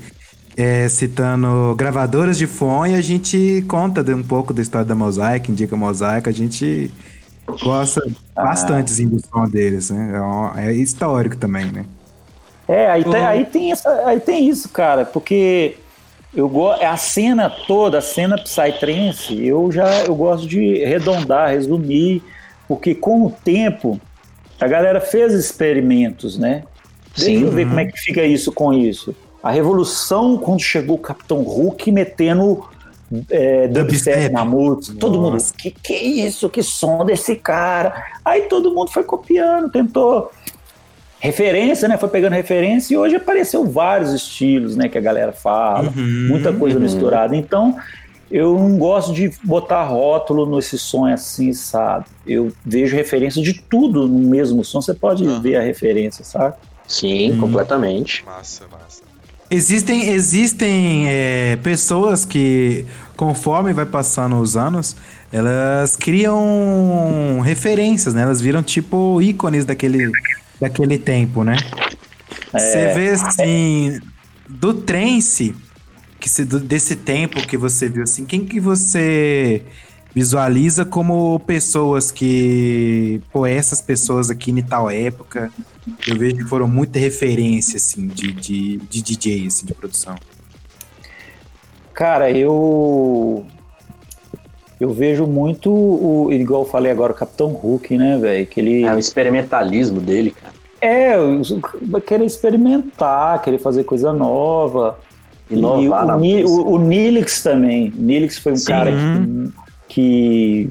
é, citando gravadoras de fone e a gente conta de um pouco da história da Mosaic, indica Mosaic, a gente gosta Ah. bastante assim, do som deles, né? É um- É, histórico também, né? É, aí, tem, Uhum. aí, tem essa, aí tem isso, cara, porque eu gosto. A cena toda, a cena Psytrance, eu já eu gosto de arredondar, resumir, porque com o tempo a galera fez experimentos, né? Deixa Sim. eu ver como é que fica isso com isso. A revolução quando chegou o Capitão Hulk metendo é, dubstep na música. Todo mundo, que que é isso? Que som desse cara? Aí todo mundo foi copiando, tentou referência, né? Foi pegando referência e hoje apareceu vários estilos, né? Que a galera fala, Uhum, muita coisa uhum. misturada. Então, eu não gosto de botar rótulo nesse som assim, sabe? Eu vejo referência de tudo no mesmo som. Você pode Aham. ver a referência, sabe? Sim, Hum. completamente. Massa, massa. Existem, existem é, pessoas que, conforme vai passando os anos, elas criam referências, né? Elas viram tipo ícones daquele, daquele tempo, né? Você vê assim, do trance, que se, desse tempo que você viu, assim, quem que você visualiza como pessoas que, pô, essas pessoas aqui em tal época, eu vejo que foram muita referência, assim, de, de, de DJ, assim, de produção. Cara, eu. Eu vejo muito, o, igual eu falei agora, o Capitão Hulk, né, velho? Que ele. É o experimentalismo dele, cara. É, querer experimentar, querer fazer coisa nova. Inovar e na o, o, o Nilix também. Nilix foi um Sim. cara que, que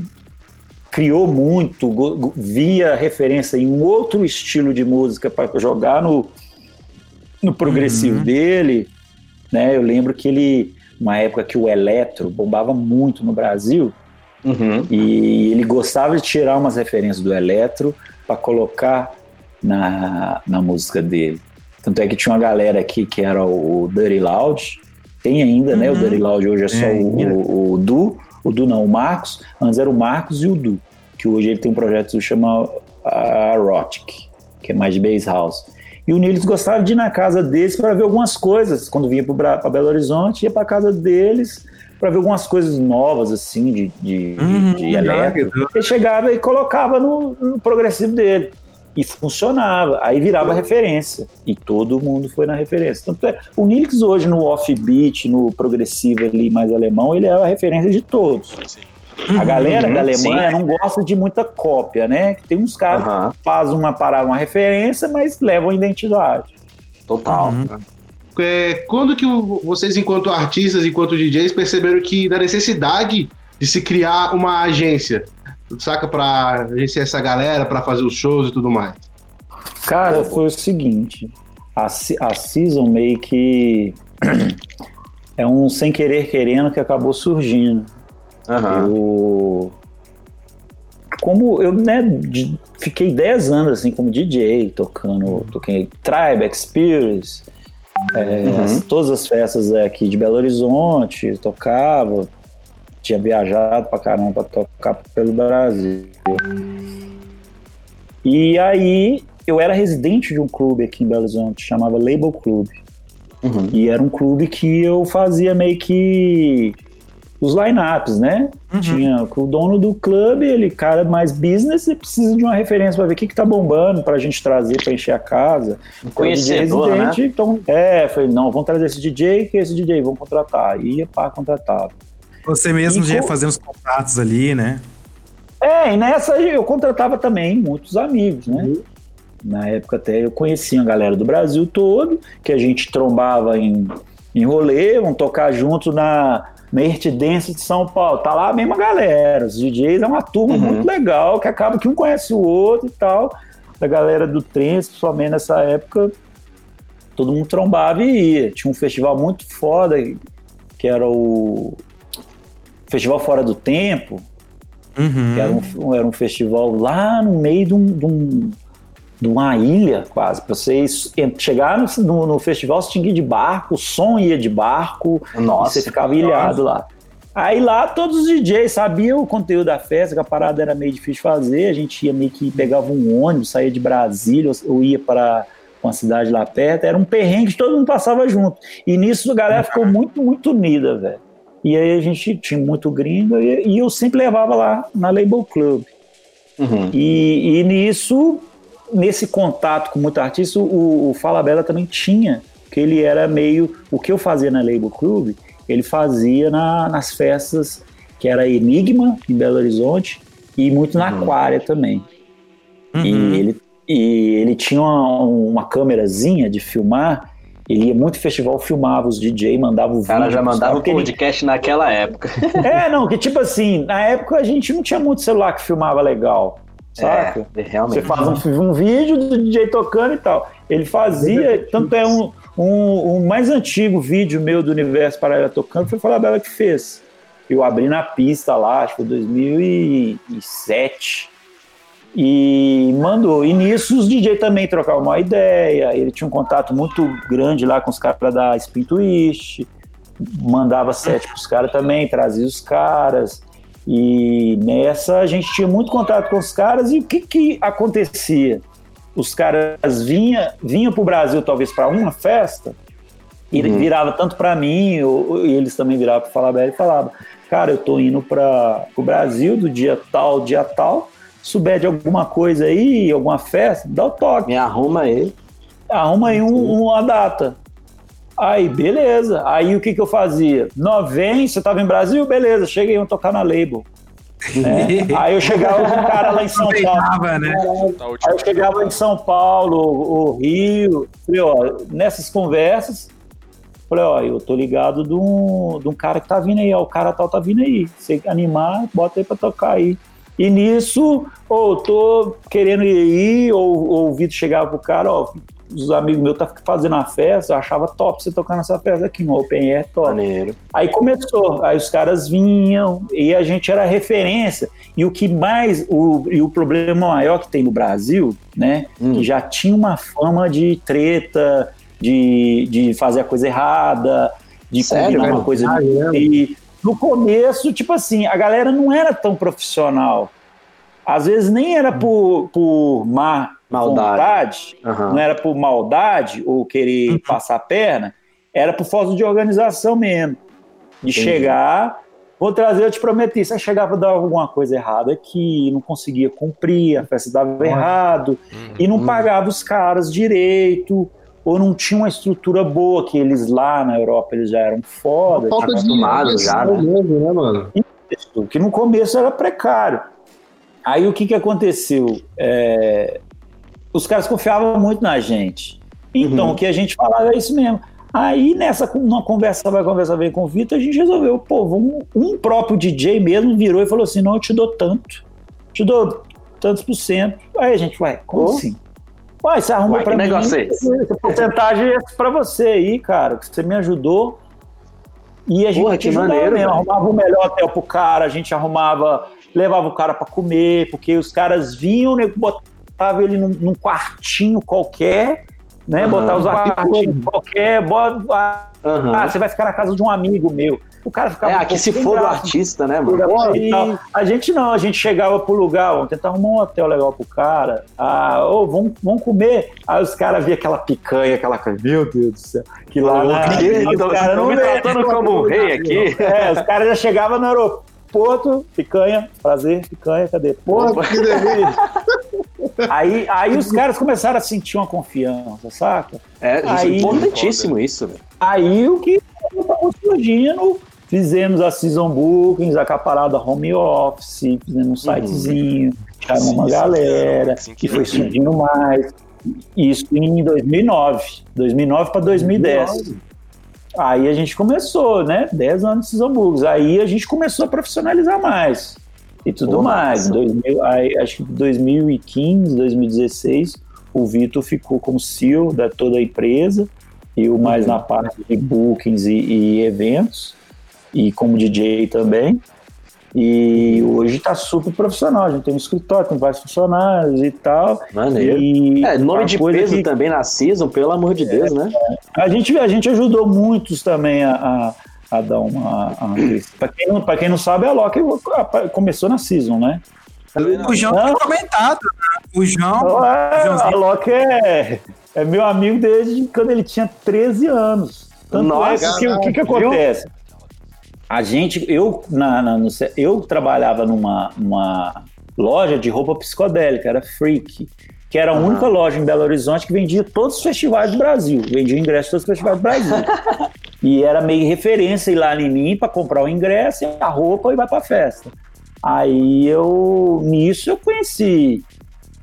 criou muito, via referência em um outro estilo de música para jogar no, no progressivo Uhum. dele. Né? Eu lembro que ele, uma época que o eletro bombava muito no Brasil, Uhum. e ele gostava de tirar umas referências do eletro para colocar na, na música dele. Tanto é que tinha uma galera aqui que era o Dirty Loud, tem ainda, né? O Uhum. Dirty Loud hoje é só É, o, o, o Du, o Du não, o Marcos, antes era o Marcos e o Du, que hoje ele tem um projeto que se chama Erotic, que é mais de bass house. E o Nils gostava de ir na casa deles para ver algumas coisas. Quando vinha para Belo Horizonte, ia para casa deles para ver algumas coisas novas, assim, de, de, Uhum, de eletro. Ele chegava e colocava no, no progressivo dele. E funcionava. Aí virava referência. E todo mundo foi na referência. Tanto é, o Nilix hoje no offbeat, no progressivo ali mais alemão, ele é a referência de todos. Sim. A galera Uhum, da Alemanha sim. não gosta de muita cópia, né? Tem uns caras Aham. que fazem uma parada, uma referência, mas levam a identidade. Total. Uhum. É, quando que vocês, enquanto artistas, enquanto DJs, perceberam que da necessidade de se criar uma agência? Saca pra agenciar essa galera, pra fazer os shows e tudo mais? Cara, foi o seguinte: a, a Season meio que <clears throat> é um sem querer querendo que acabou surgindo. Aham. Eu. Como eu, né, de- fiquei 10 anos assim como DJ, tocando, toquei Tribe, Experience, é, Uhum. as- todas as festas aqui de Belo Horizonte, tocava, tinha viajado pra caramba pra tocar pelo Brasil. E aí eu era residente de um clube aqui em Belo Horizonte, chamava Label Club. Uhum. E era um clube que eu fazia meio que os lineups, né? Uhum. Tinha o dono do clube, ele, cara mais business, e precisa de uma referência para ver o que, que tá bombando pra gente trazer pra encher a casa. Então, Conhecedor, né? residente, Então, é, falei, não, vamos trazer esse DJ, que esse DJ, vamos contratar. Ia para contratar. Você mesmo E já ia fazendo os contatos ali, né? É, e nessa eu contratava também muitos amigos, né? Uhum. Na época até eu conhecia a galera do Brasil todo, que a gente trombava em, em rolê, vamos tocar junto na, na Earth Dance de São Paulo. Tá lá a mesma galera. Os DJs é uma turma Uhum. muito legal, que acaba que um conhece o outro e tal. A galera do trance, principalmente nessa época, todo mundo trombava e ia. Tinha um festival muito foda, que era o Festival Fora do Tempo, Uhum. que era um, era um festival lá no meio de, um, de, um- de uma ilha, quase. Pra vocês en- chegar no, no, festival, você tinha que ir de barco, o som ia de barco, Nossa. você ficava ilhado lá. Aí lá todos os DJs sabiam o conteúdo da festa, que a parada era meio difícil de fazer. A gente ia meio que pegava um ônibus, saía de Brasília ou ou ia para uma cidade lá perto. Era um perrengue que todo mundo passava junto. E nisso a galera ficou muito, muito unida, velho. E aí a gente tinha muito gringo e, e eu sempre levava lá na Label Club. Uhum. E, e nisso, nesse contato com muito artista, o, o Fala Bela também tinha, que ele era meio. O que eu fazia na Label Club, ele fazia na- nas festas que era Enigma, em Belo Horizonte, e muito na Uhum. Aquária também. Uhum. E, ele, e ele tinha uma, uma câmerazinha de filmar Ele ia muito festival, filmava os DJ, mandava o vídeo. Cara já mandava o porque ele- podcast naquela época. <laughs> É, não, que tipo assim, na época a gente não tinha muito celular que filmava legal, saca? É, realmente. Você faz um, um vídeo do DJ tocando e tal. Ele fazia, tanto é um, um, um mais antigo vídeo meu do Universo Paralelo tocando, foi o Falabella que fez. Eu abri na pista lá, acho que foi 2007. E mandou. E nisso os DJ também trocavam uma ideia. Ele tinha um contato muito grande lá com os caras da Spin Twist. Mandava set pros caras também, trazia os caras. E nessa a gente tinha muito contato com os caras. E o que, que acontecia? Os caras vinham vinha pro Brasil, talvez, para uma festa, e ele Uhum. virava tanto para mim, ou, e eles também viravam para Falabella e falava: Cara, eu tô indo para o Brasil do dia tal, dia tal. Souber de alguma coisa aí, alguma festa, dá o toque Me arruma aí. arruma aí um- uma data. Aí, beleza. Aí o que, que eu fazia? Não, vem, você tava em Brasil? Beleza, cheguei, vamos tocar na label. <laughs> né? Aí eu chegava com o cara lá em São Paulo. Né? Aí eu chegava em São Paulo, o Rio, falei, ó, nessas conversas, falei, ó, eu tô ligado de um, de um cara que tá vindo aí, ó, o cara tal tá vindo aí. Se animar, bota aí pra tocar aí. E nisso, ou tô querendo ir aí, ou, ou o Vitor chegava pro cara, ó, os amigos meus tá fazendo a festa, eu achava top você tocar nessa festa aqui no Open Air, top. Maneiro. Aí começou, aí os caras vinham e a gente era referência. E o que mais, o, e o problema maior que tem no Brasil, né, Hum. que já tinha uma fama de treta, de, de fazer a coisa errada, de Sério, combinar velho? uma coisa Ah, é? e no começo, tipo assim, a galera não era tão profissional. Às vezes nem era por, por má Maldade. vontade, Aham. não era por maldade ou querer passar a perna, era por falta de organização mesmo. De Entendi. chegar, vou trazer, eu te prometi, você chegava a dar alguma coisa errada aqui, não conseguia cumprir, a festa dava errado, Uhum. e não Hum. pagava os caras direito, ou não tinha uma estrutura boa, que eles lá na Europa eles já eram foda, Falta de acostumado já, né? mesmo, né, mano? isso, que no começo era precário. Aí o que, que aconteceu? É, os caras confiavam muito na gente. Então Uhum. o que a gente falava é isso mesmo. Aí nessa numa conversa vai, conversa vem com o Vitor, a gente resolveu, pô, vamos, um próprio DJ mesmo virou e falou assim: não, eu te dou tanto, te dou tantos por cento. Aí a gente, vai, como Oh. assim? Uai, você arrumou Uai, pra mim. negócio é esse? Essa porcentagem é pra você aí, cara, que você me ajudou. E a gente Porra, que maneiro, mesmo, arrumava o melhor hotel pro cara, a gente arrumava, levava o cara pra comer, porque os caras vinham, né, botava ele num, num quartinho qualquer, né? Aham. Botava os quartinhos qualquer, bota, ah, Aham. você vai ficar na casa de um amigo meu. O cara ficava É, aqui se for do artista, né, mano? E a gente não, a gente chegava pro lugar, vamos tentar arrumar um hotel legal pro cara. Ah, ô, vamos, vamos comer. Aí os caras viam aquela picanha, aquela coisa, meu Deus do céu. Que lá na, que- os caras você tá me tratando como um <laughs> rei aqui? É, os caras já chegavam no aeroporto, picanha, prazer, picanha, cadê? Porra, que delícia. <laughs> Aí, aí os caras começaram a sentir uma confiança, saca? É, isso é Aí- importantíssimo isso, velho. Aí o que estava surgindo, fizemos a season bookings, a caparada home office, fizemos um sitezinho, chamamos uma galera, sim, e foi sim. surgindo mais. Isso em 2009, 2009 para 2010. Aí a gente começou, né? 10 anos de season bookings. Aí a gente começou a profissionalizar mais e tudo Porra, mais. Em massa. 2000, aí, acho que em 2015, 2016, o Vitor ficou como CEO da toda a empresa, eu mais Uhum. na parte de bookings e, e eventos, e como DJ também. E hoje está super profissional, a gente tem um escritório, tem vários funcionários e tal. Maneiro. E É, nome de peso que- também na Season, pelo amor de Deus, né? a gente, a gente ajudou muitos também a, a, a dar uma. Para quem, não- pra quem não sabe, a Loki começou na Season, né? O João Não. tem comentado, né? O João. É, a. Loki é, é meu amigo desde quando ele tinha 13 anos. Tanto Nossa, é que o que, que acontece? A gente, eu, na, na- no eu trabalhava numa, numa loja de roupa psicodélica, era Freak, que era a Aham. única loja em Belo Horizonte que vendia todos os festivais do Brasil, vendia ingresso em todos os festivais do Brasil. <laughs> e era meio referência ir lá em mim para comprar o ingresso, e a roupa e vai para festa. Aí eu, nisso eu conheci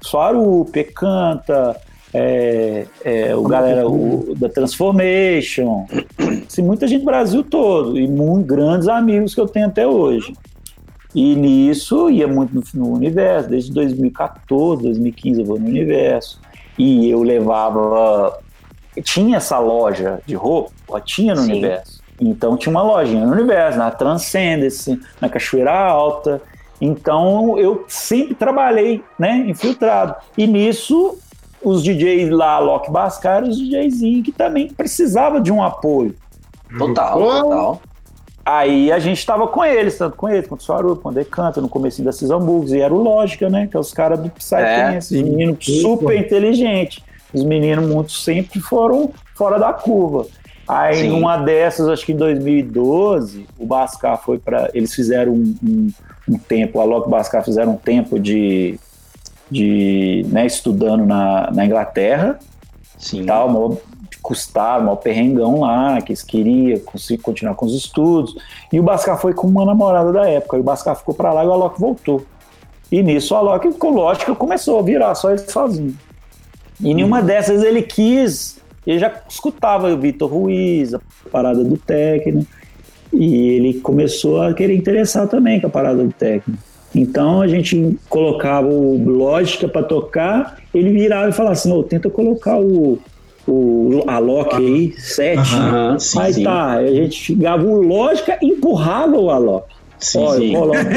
Suaru, Pecanta, é, é, o galera o, da Transformation, assim, muita gente do Brasil todo, e muito grandes amigos que eu tenho até hoje. E nisso ia muito no, no universo, desde 2014, 2015 eu vou no universo. E eu levava. Tinha essa loja de roupa, tinha no Sim. universo. Então tinha uma lojinha no universo, na Transcendence, na Cachoeira Alta. Então eu sempre trabalhei, né, infiltrado. E nisso os DJs lá, Loki Bascar, os DJzinhos que também precisava de um apoio. Total, Pô. total. Aí a gente estava com eles, tanto com eles, quanto o Suaru, com o Decanta, no começo da Season Bugs, e era o Lógica, né? Que é os caras do Psytrance, É, os meninos super inteligentes. Os meninos muito sempre foram fora da curva. Aí Sim. numa dessas, acho que em 2012, o Bascar foi para Eles fizeram um, um, um tempo, a Loki e Bascar fizeram um tempo de. de né, estudando na, na Inglaterra Sim. tal, mó, custaram, mó perrengão lá, que eles queriam continuar com os estudos. E o Bascar foi com uma namorada da época, e o Bascar ficou pra lá e o Alok voltou. E nisso o Alok lógico começou a virar só ele sozinho. E nenhuma dessas ele quis, ele já escutava o Vitor Ruiz, a parada do técnico, e ele começou a querer interessar também com a parada do técnico. Então a gente colocava o lógica para tocar, ele virava e falava assim: "Ô, tenta colocar o, o Alok aí, sete. Aham, sim, Aí sim. tá, a gente chegava o lógica e empurrava o Alok. Sim, Ó, sim. eu coloco, <laughs>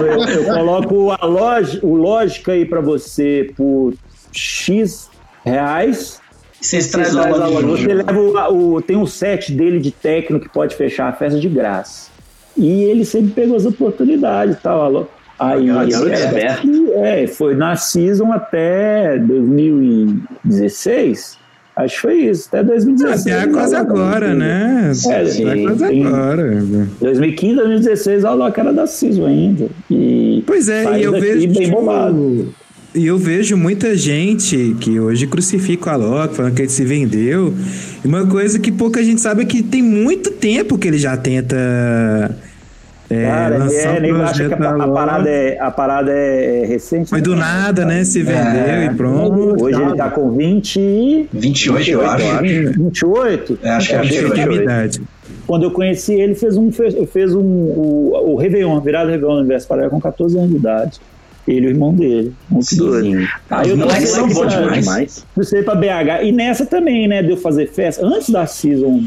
eu, eu coloco a lógica, o lógica aí para você por X reais. Vocês Você trazem traz. Você leva o, o- tem um set dele de técnico que pode fechar a festa de graça. E ele sempre pegou as oportunidades e tal. Alô. Aí, é, esperto. é, foi na season até 2016. Acho que foi isso, até 2016. Até quase agora, né? É, sim. Até quase Sim. agora. 2015, 2016, a Alok era da season ainda. E Pois é, e eu vejo. bem tipo, bombado. E eu vejo muita gente que hoje crucifica o Alok, falando que ele se vendeu. E uma coisa que pouca gente sabe é que tem muito tempo que ele já tenta. É, Cara, lançar é, um nego acha que a, a parada é, a parada é, é recente. Foi do Não, nada, né? Se vendeu É. e pronto. Hoje ele tá com 20 e... 28, eu acho. 28? É, acho que é Acho que 28. é Intimidade. Quando eu conheci ele, fez um, fez, fez um, o, o Réveillon, virado Réveillon no Universo Paraíba com 14 anos de idade. Ele e o irmão dele. Muito doido. Aí eu Os moleques são bons pra- demais. Trouxe pra BH. E nessa também, né, de eu fazer festa. Antes da season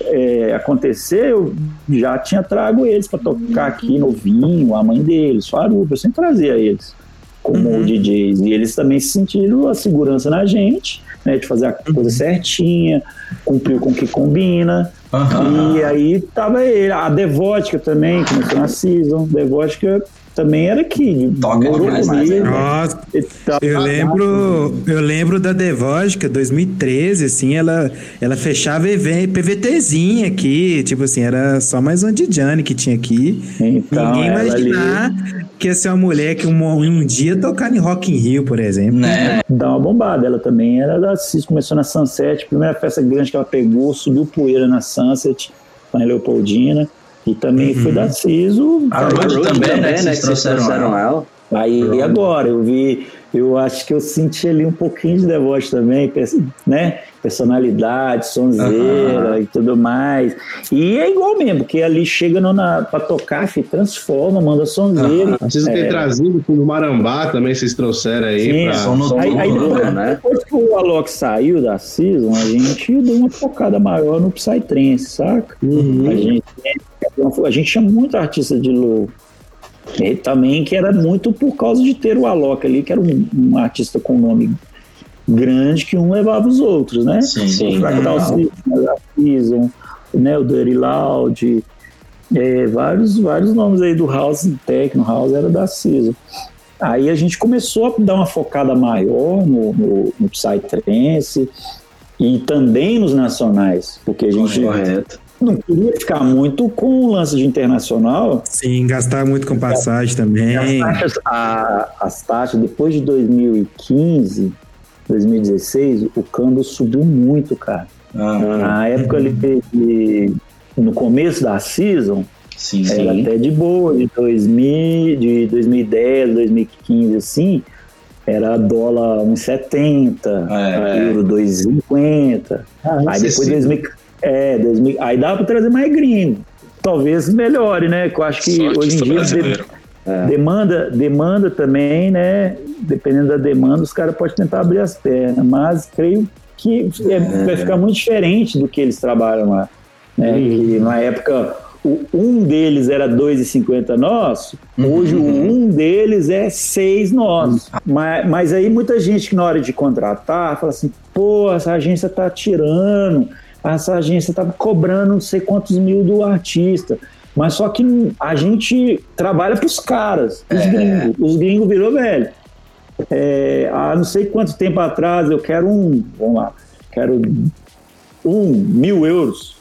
é, acontecer, eu já tinha trago eles pra tocar aqui novinho, a mãe deles, Farupa. Eu sempre trazia eles como Uhum. DJs. E eles também sentiram a segurança na gente, né, de fazer a coisa certinha, cumprir com o que combina. Aham. E aí tava ele, a Devotica também, começou na season. Devotica também era aqui. Toca demais, comigo né? Nossa, e tal. eu lembro, eu lembro da Devógica 2013, assim, ela, ela fechava evento, PVTzinha aqui, tipo assim, era só mais um Dijane que tinha aqui. Então, Ninguém ela ali imaginar que ia ser uma mulher que um, um dia tocar em Rock in Rio, por exemplo. Né? dá uma bombada. Ela também era da CIS, começou na Sunset, primeira festa grande que ela pegou, subiu poeira na Sunset, lá em Leopoldina. E também foi da CISO. A Rude também, né? que Vocês trouxeram ela. ela. Aí e agora, eu vi, eu acho que eu senti ali um pouquinho de devote também, pers- né? Personalidade, sonzeira e tudo mais. E é igual mesmo, porque ali chega no, na, pra tocar, fi, transforma, manda sonzeira. Vocês têm É. trazido pro Marambá também, vocês trouxeram aí. Sim, pra... som noturno, Aí, aí depois, né? depois que o Alok saiu da Season, a gente deu uma focada maior no Psytrance, saca? Uhum. A, gente, a gente tinha muito artista de low. E também que era muito por causa de ter o Alok ali, que era um, um artista com nome grande que um levava os outros, né? Sim, sim. O Fractal System, a Season, né, o Dirty Loud, é, vários, vários nomes aí do House, Techno House era da Season. Aí a gente começou a dar uma focada maior no, no, no Psytrance e também nos nacionais, porque a gente Correto. Não queria ficar muito com o lance de internacional. Sim, gastar muito com passagem também. As taxas, a- as taxas, depois de 2015, 2016, o câmbio subiu muito, cara. Ah, Na época ali, de- no começo da season, sim, era sim. até de boa, de, 2000, de 2010, 2015, assim, era dólar 1,70, É. euro 2,50. Ah, Aí depois 2000, é, 2000, aí dá pra trazer mais gringo. Talvez melhore, né? Eu acho que Só hoje em dia de- demanda, demanda também, né? Dependendo da demanda, os caras podem tentar abrir as pernas, mas creio que é- vai ficar muito diferente do que eles trabalham lá. Né? Que na época o um deles era 2,50 nosso, hoje o um deles é 6 nosso. Mas, mas aí muita gente que na hora de contratar fala assim, pô, essa agência tá tirando, essa agência tá cobrando não sei quantos mil do artista. Mas só que a gente trabalha pros caras, os gringos. Os gringos virou velho. É, há não sei quanto tempo atrás eu quero um, vamos lá, quero um mil euros.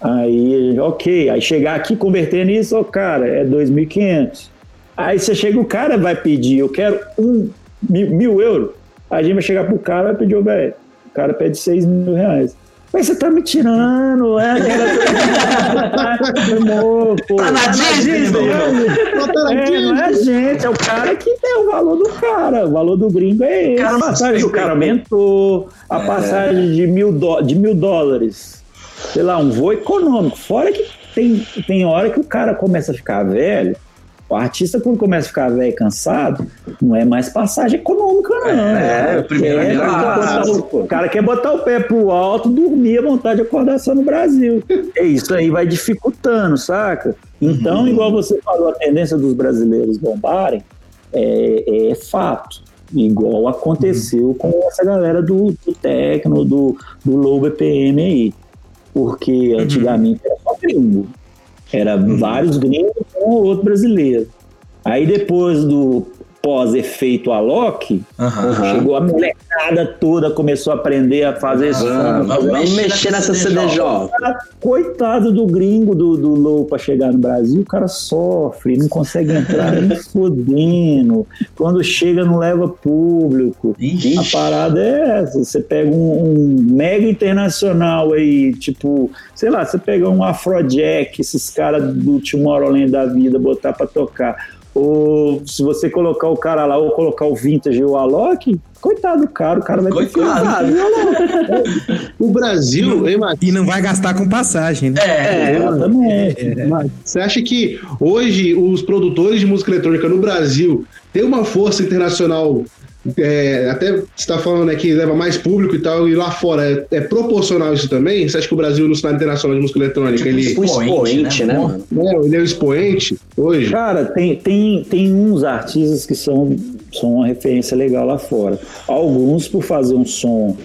Aí, ok, aí chegar aqui converter nisso, ó, cara, é 2.500. Aí você chega, o cara vai pedir, eu quero um mil, mil euros. Aí a gente vai chegar pro cara e vai pedir, ô, velho, o cara pede 6 mil reais. Mas você tá me tirando, é? Amor, pô. <laughs> Tá na Disney, né? É, não é a gente, é o cara que tem o valor do cara. O valor do gringo é esse. Cara, a passagem do cara aumentou, a É. passagem de mil, dó- de mil dólares. Sei lá, um voo econômico. Fora que tem, tem hora que o cara começa a ficar velho. O artista, quando começa a ficar velho e cansado, não é mais passagem econômica, não. É, primeira Quer classe. botar o- o cara quer botar o pé pro alto, dormir à vontade de acordar só no Brasil. É isso aí vai dificultando, saca? Então, Uhum. igual você falou, a tendência dos brasileiros bombarem é, é fato. Igual aconteceu com essa galera do, do Tecno, do, do Low BPM aí. Porque antigamente era só gringo. Era vários gringos com outro brasileiro. Aí depois do pós-efeito Alok, Aham. chegou a molecada toda, começou a aprender a fazer som. Vamos, Vamos mexer nessa CDJ. Coitado do gringo do, do Low pra chegar no Brasil, o cara sofre, não consegue entrar nem <laughs> fodendo. Quando chega, não leva público. Ixi. A parada é essa. Você pega um, um mega internacional aí, tipo, sei lá, você pega um Afrojack, esses caras do Tomorrowland da vida, botar pra tocar. Ou se você colocar o cara lá, ou colocar o Vintage ou o Alok, coitado do cara, o cara vai ter que Coitado. <laughs> O Brasil, hein, Matheus? E não vai gastar com passagem, né? É, Exatamente. Mas Você acha que hoje os produtores de música eletrônica no Brasil têm uma força internacional? É, até você está falando né, que leva mais público e tal, e lá fora é, é proporcional isso também? Você acha que o Brasil no cenário internacional de música eletrônica ele, O expoente, né, mano? né, ele é o expoente hoje? Cara, tem, tem, tem uns artistas que são, são uma referência legal lá fora. Alguns por fazer um som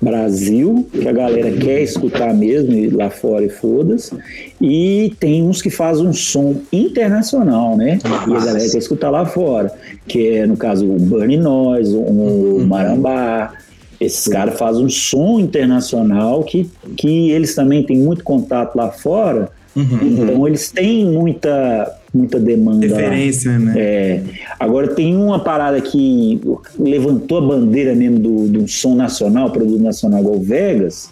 Brasil, que a galera quer escutar mesmo, e lá fora e foda-se. E tem uns que fazem um som internacional, né? E a galera quer escutar lá fora. Que é, no caso, o Burning Noise, o Marambá. Esses caras fazem um som internacional que, que eles também têm muito contato lá fora. Então eles têm muita, muita demanda lá. Referência, né? É, agora tem uma parada que levantou a bandeira mesmo do, do som nacional, produto nacional igual o Vegas.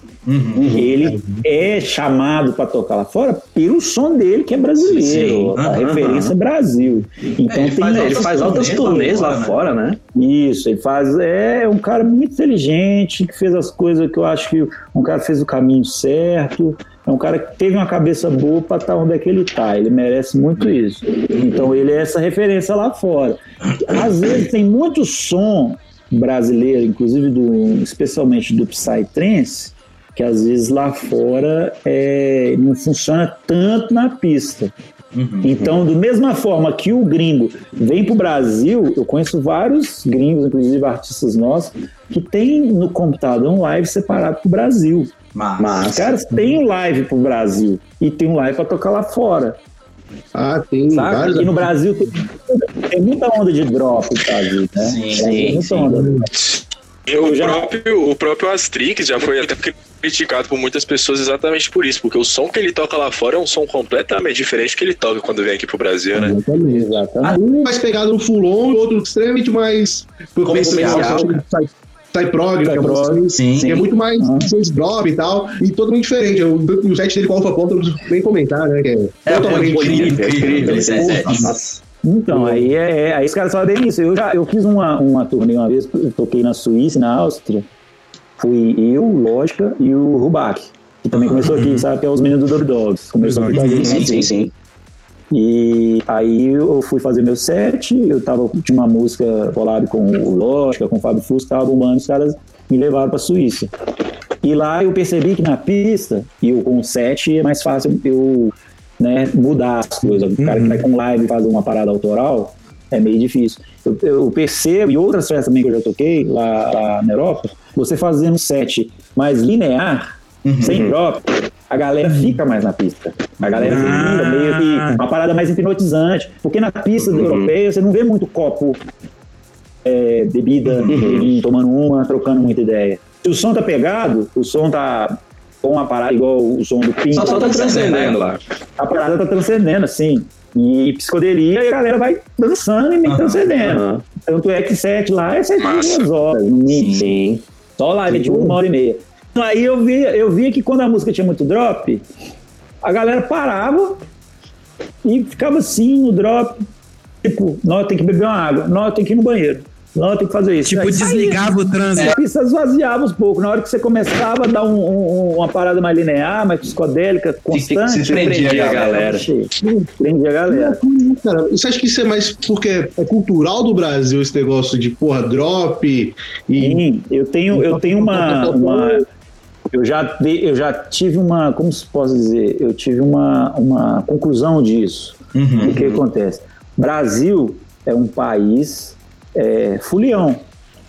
Ele é chamado para tocar lá fora pelo som dele, que é brasileiro. Sim, a aham, referência é Brasil. Então ele tem faz- Ele faz altas turnês lá né? fora, né? isso, ele faz. É um cara muito inteligente, que fez as coisas que eu acho que um cara fez o caminho certo. É um cara que teve uma cabeça boa para estar onde é que ele tá. Ele merece muito isso. Então ele é essa referência lá fora. Às vezes tem muito som brasileiro, inclusive do, especialmente do Psytrance, que às vezes lá fora é, não funciona tanto na pista. Então, da mesma forma que o gringo vem para o Brasil, eu conheço vários gringos, inclusive artistas nossos, que tem no computador um live separado para o Brasil. Mas, Os caras têm um live para o Brasil e tem um live para tocar lá fora. Ah, tem Sabe? vários. E no Brasil tem, tem muita onda de drop no Brasil, né? Sim, Tem sim, muita sim. onda. E o, já- próprio, o próprio Astrix já foi até criticado por muitas pessoas exatamente por isso, porque o som que ele toca lá fora é um som completamente diferente do que ele toca quando vem aqui pro Brasil, né? Exatamente, exatamente. Um mais pegado no full on, outro extremamente mais Comercial, Sai- Sai prog, que é prog, coisa sim. que é muito mais Ah. seis drop e tal, e totalmente diferente. O, o set dele com Alpha Ponto, eu não preciso nem comentar, né? Que é, É totalmente incrível, diferente. incrível esse set. Nossa. Então, aí, é, é- aí os caras sabem isso. Eu já eu fiz uma, uma turnê uma vez, eu toquei na Suíça na Áustria. Fui eu, Lógica e o Rubac, que também começou aqui, sabe? Que é os meninos do Dirty Dogs. Começou aqui com a gente. Sim, sim, sim. E aí eu fui fazer meu set, eu tava, tinha uma música collab com o Lógica, com o Fábio Fusco, tava bombando, os caras me levaram pra Suíça. E lá eu percebi que na pista, e eu com o set, é mais fácil eu né, mudar as coisas. O cara que vai com live e faz uma parada autoral, é meio difícil. Eu, eu percebo, e outras festas também que eu já toquei lá, lá na Europa, você fazendo um set mais linear, sem drop, a galera fica mais na pista. A galera Ah. fica meio que uma parada mais hipnotizante. Porque na pista europeia você não vê muito copo, é, bebida, neguinho tomando uma, trocando muita ideia. Se o som tá pegado, o som tá com uma parada igual o som do Pink. Só, só tá transcendendo lá. A parada tá transcendendo, assim. E psicodelia, e a galera vai dançando e meio transcendendo. Aham. Tanto é que set lá é set de Massa. duas horas, no mínimo. Sim. Só live de uma hora e meia. Então, Aí eu vi, eu vi que quando a música tinha muito drop, a galera parava e ficava assim no drop. Tipo, nós tem que beber uma água, nós tem que ir no banheiro, nós tem que fazer isso. Tipo, Aí saía. desligava o trânsito. A pista esvaziava uns pouco. Na hora que você começava a dar um- um- uma parada mais linear, mais psicodélica, constante, se prendia a galera. Prendia a galera. Cara, você acha que isso é mais porque é cultural do Brasil esse negócio de porra, drop e. Sim, eu tenho, eu tenho uma, uma- eu já eu já tive uma, como se posso dizer, eu tive uma, uma conclusão disso. O que acontece? Brasil é um país é, fulião.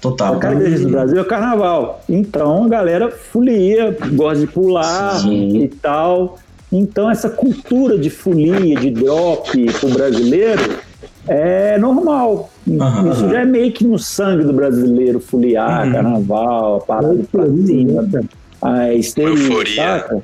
Total. A característica do Brasil é carnaval. Então a galera folia, gosta de pular Sim. e tal. Então essa cultura de folia, de drop pro brasileiro é normal. Aham, Isso já é meio que no sangue do brasileiro, foliar, carnaval, a parada pra cima, a histeria, Euforia. saca?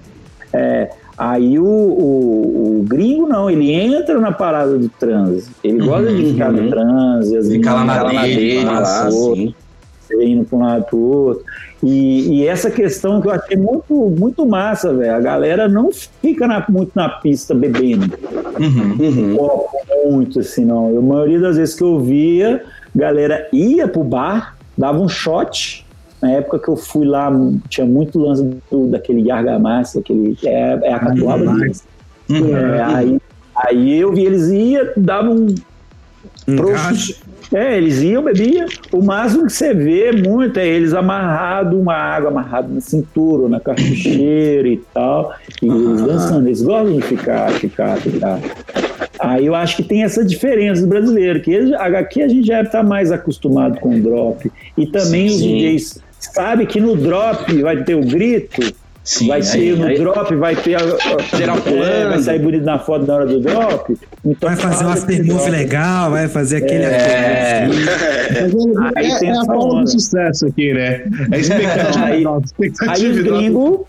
É, aí o, o, o gringo não, ele entra na parada do transe. Ele gosta de ficar no transe, as Fica lá na meninas dele, dele, lá, solto, sim. você indo para um lado para o outro. E, e essa questão que eu achei muito, muito massa, velho. A galera não fica na- muito na pista bebendo Uhum. Uhum. muito, assim, não. Eu, a maioria das vezes que eu via, galera ia pro bar, dava um shot. Na época que eu fui lá, tinha muito lance do, daquele argamassa, aquele. É, é a catuaba. né? Uhum. É, aí, aí eu vi, eles iam, davam Um Pro- gacho. é, eles iam, bebiam. O máximo que você vê muito é eles amarrado uma água amarrado na cintura, na cartucheira e tal. E eles dançando. Eles gostam de ficar, ficar, ficar. Aí eu acho que tem essa diferença do brasileiro, que aqui a gente já está mais acostumado com o drop. E também os Sim. DJs sabem que no drop vai ter o grito, Sim, vai aí- ter no aí- drop, vai ter a, a- Geral é, vai pulando. sair bonito na foto na hora do drop. Então Vai fazer um aftermove drop. legal, vai fazer aquele É. <laughs> Mas é, Aí é, tem é a onda. do sucesso aqui, né? É expectativa. Aí- Aí os gringos,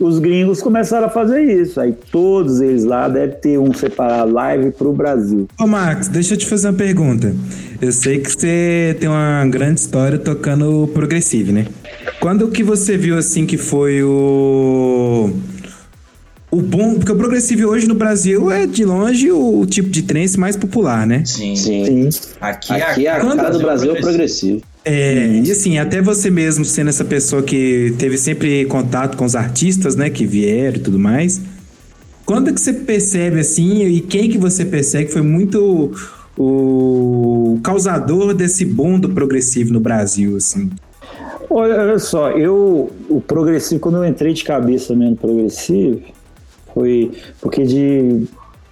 os gringos começaram a fazer isso. Aí todos eles lá devem ter um separado live pro Brasil. Ô, Max, deixa eu te fazer uma pergunta. Eu sei que você tem uma grande história tocando progressive, né? Quando que você viu, assim, que foi o... O bom... Porque o progressive hoje no Brasil é, de longe, o tipo de trance mais popular, né? Sim. Sim. Aqui, Aqui a Quando- cara do Brasil é progressivo. É, e assim, até você mesmo sendo essa pessoa que teve sempre contato com os artistas, né, que vieram e tudo mais. Quando que você percebe assim, e quem que você percebe que foi muito o causador desse boom do progressivo no Brasil, assim? Olha, só, eu, o progressivo, quando eu entrei de cabeça mesmo no progressivo, foi porque de,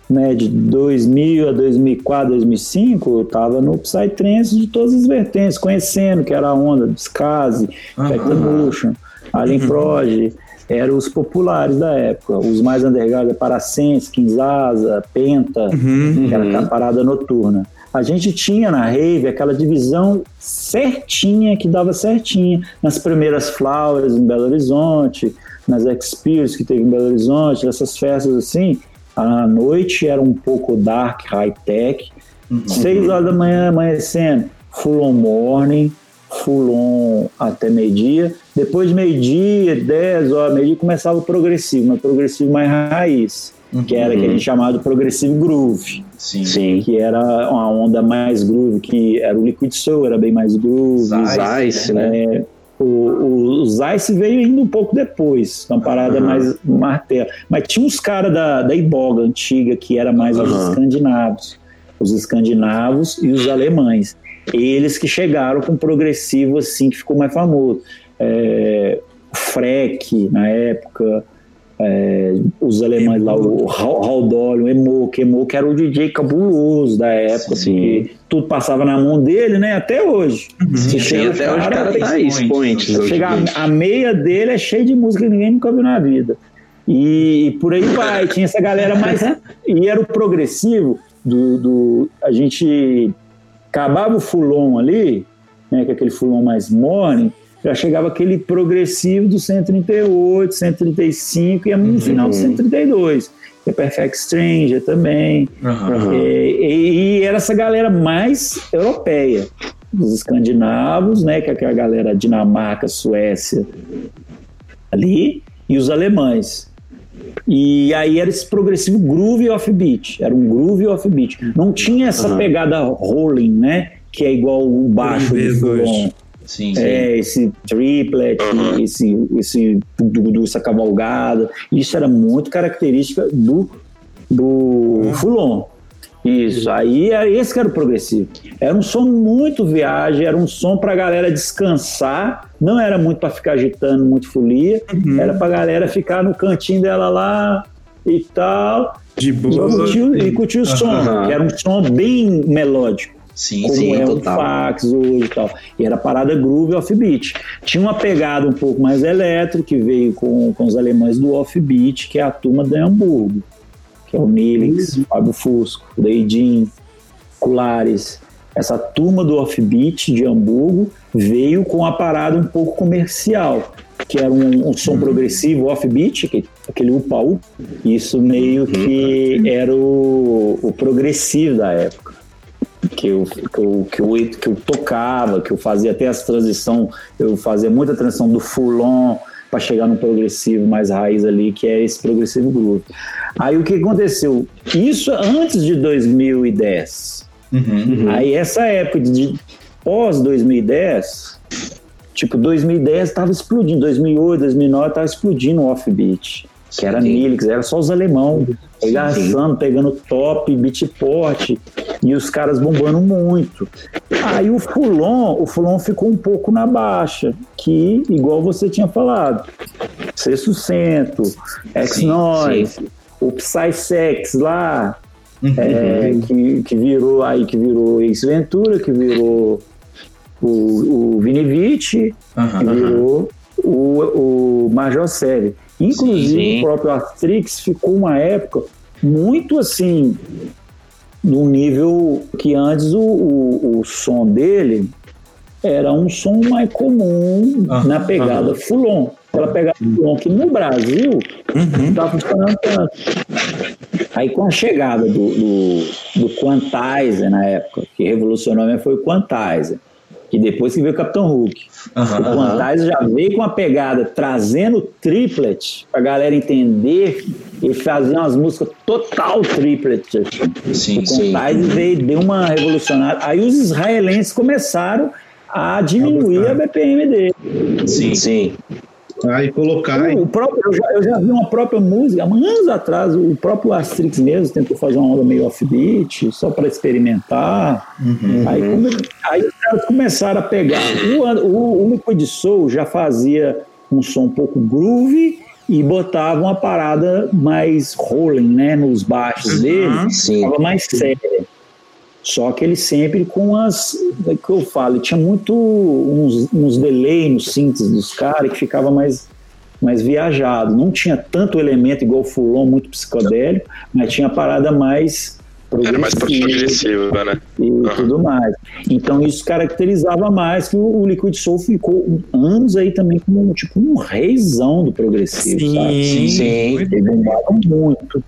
né, de 2000 a 2004, 2005, eu tava no Psytrance de todas as vertentes, conhecendo que era a onda, Discase, Technomotion, Alien Proj, eram os populares da época, os mais underground, Parasense, Kinshasa, Penta, que era aquela parada noturna. A gente tinha na rave aquela divisão certinha, que dava certinha, nas primeiras Flowers em Belo Horizonte, nas Experience que teve em Belo Horizonte, essas festas assim, à noite era um pouco dark, high-tech, seis horas da manhã amanhecendo, full on morning, full on até meio-dia, depois de meio-dia, 10 horas, meio-dia, começava o progressivo, mas progressivo mais raiz. Que era que a gente chamava de progressivo groove, Sim. Sim. que era uma onda mais groove, que era o Liquid Soul, era bem mais groove. Zice, né? É, o, o, o Zeiss veio ainda um pouco depois, uma parada Aham. mais martelo. Mas tinha uns caras da, da Iboga antiga, que era mais os Aham. escandinavos. Os escandinavos e os alemães. Eles que chegaram com progressivo assim, que ficou mais famoso. É, o Freck, na época, é, os alemães lá, o Dolly, o Emoke, Emoke era o DJ cabuloso da época, Sim. porque tudo passava na mão dele, né, até hoje. Você Sim, chega, até hoje o cara tá aí, expoentes. hoje Chega em dia. a, a meia dele é cheia de música que ninguém nunca viu na vida. E, e por aí vai, tinha essa galera mais. E era o progressivo do. do- a gente acabava o fulon ali, né, que é aquele fulon mais morning, já chegava aquele progressivo do 138, 135 e no final do 132. Que é Perfect Stranger também. Aham. E, e- e era essa galera mais europeia, os escandinavos, né, que é aquela galera Dinamarca, Suécia, ali, e os alemães. E aí era esse progressivo groove offbeat, era um groove offbeat. Não tinha essa Aham. pegada rolling, né, que é igual o baixo do. Sim, sim. É, esse triplet, esse, esse do, do, essa cavalgada. Isso era muito característica do, do Fulon. Isso, aí era esse que era o progressivo. Era um som muito viagem, era um som pra galera descansar, não era muito pra ficar agitando muito folia, era pra galera ficar no cantinho dela lá e tal, De e boa. curtir, o- e curtir o som, que era um som bem melódico Sim, como sim, é total. o fax hoje e tal. E era parada groove offbeat. Tinha uma pegada um pouco mais eletro, que veio com, com os alemães do offbeat, que é a turma de Hamburgo, que é o Nilix, Fábio Fusco, Deidin, Culares. Essa turma do offbeat de Hamburgo veio com a parada um pouco comercial, que era um, um som progressivo offbeat, que, aquele upa-upa. Isso meio que era o, o progressivo da época que eu, que, eu, que, eu, que eu tocava, que eu fazia até as transição, eu fazia muita transição do full-on para chegar no progressivo mais raiz ali, que é esse progressivo groove. Aí o que aconteceu? Isso antes de 2010. Uhum. Aí essa época de, pós 2010, tipo 2010 estava explodindo, 2008, 2009 estava explodindo o offbeat, que era. Nilix, era só os alemão regaçando, pegando top, beatport e os caras bombando muito. Aí o Fulon, o Fulon ficou um pouco na baixa, que igual você tinha falado, Sexto Cento, X-Noise, o Psysex lá, é, que, que virou aí que virou Ace Ventura, que virou o, o Vinivite, que virou o, o Major Série. Inclusive Sim. o próprio Astrix ficou uma época muito assim num nível que antes o, o, o som dele era um som mais comum Aham, na pegada Fulon. Ela pegada Fulon, que no Brasil não estava funcionando tanto. Aí com a chegada do, do, do Quantizer na época, que revolucionou mesmo foi o Quantizer, que depois que veio o Capitão Hulk. O Aham. Quantizer já veio com a pegada trazendo triplet pra galera entender e fazer umas músicas total triplet. assim. Sim, O sim. Quantizer veio, deu uma revolucionária. Aí os israelenses começaram a diminuir a BPM dele. Sim. Sim. Aí colocar. O próprio, eu, já, eu já vi uma própria música, há anos atrás, o próprio Astrix mesmo tentou fazer uma onda meio offbeat, só para experimentar. Uhum. Aí, come- aí os caras começaram a pegar. O, o, o Liquid Soul já fazia um som um pouco groove e botava uma parada mais rolling, né, nos baixos dele, Sim. tava mais séria. Só que ele sempre com as. É que eu falo, tinha muito uns, uns delay nos synths dos caras que ficava mais, mais viajado. Não tinha tanto elemento igual o Fulon, muito psicodélico, mas tinha a parada mais. Era mais progressiva né? e tudo mais. Então isso caracterizava mais que o, o Liquid Soul ficou anos aí também como um, tipo um reizão do progressivo, sabe? Sim, Sim. Ele bombava muito.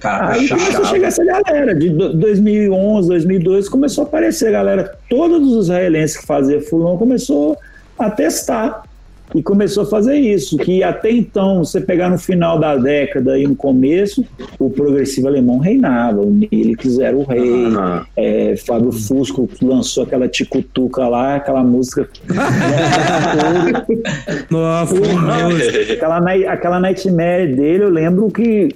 Cara, Aí começou a chegar essa galera, de do- 2011, 2012, começou a aparecer a galera, todos os israelenses que faziam fulão começou a testar e começou a fazer isso, que até então, você pegar no final da década e no começo, o progressivo alemão reinava, o Nilix era o rei, Ah. é, Fábio Fusco lançou aquela ticutuca lá, aquela música. <laughs> Nossa, aquela, aquela Nightmare dele, eu lembro que,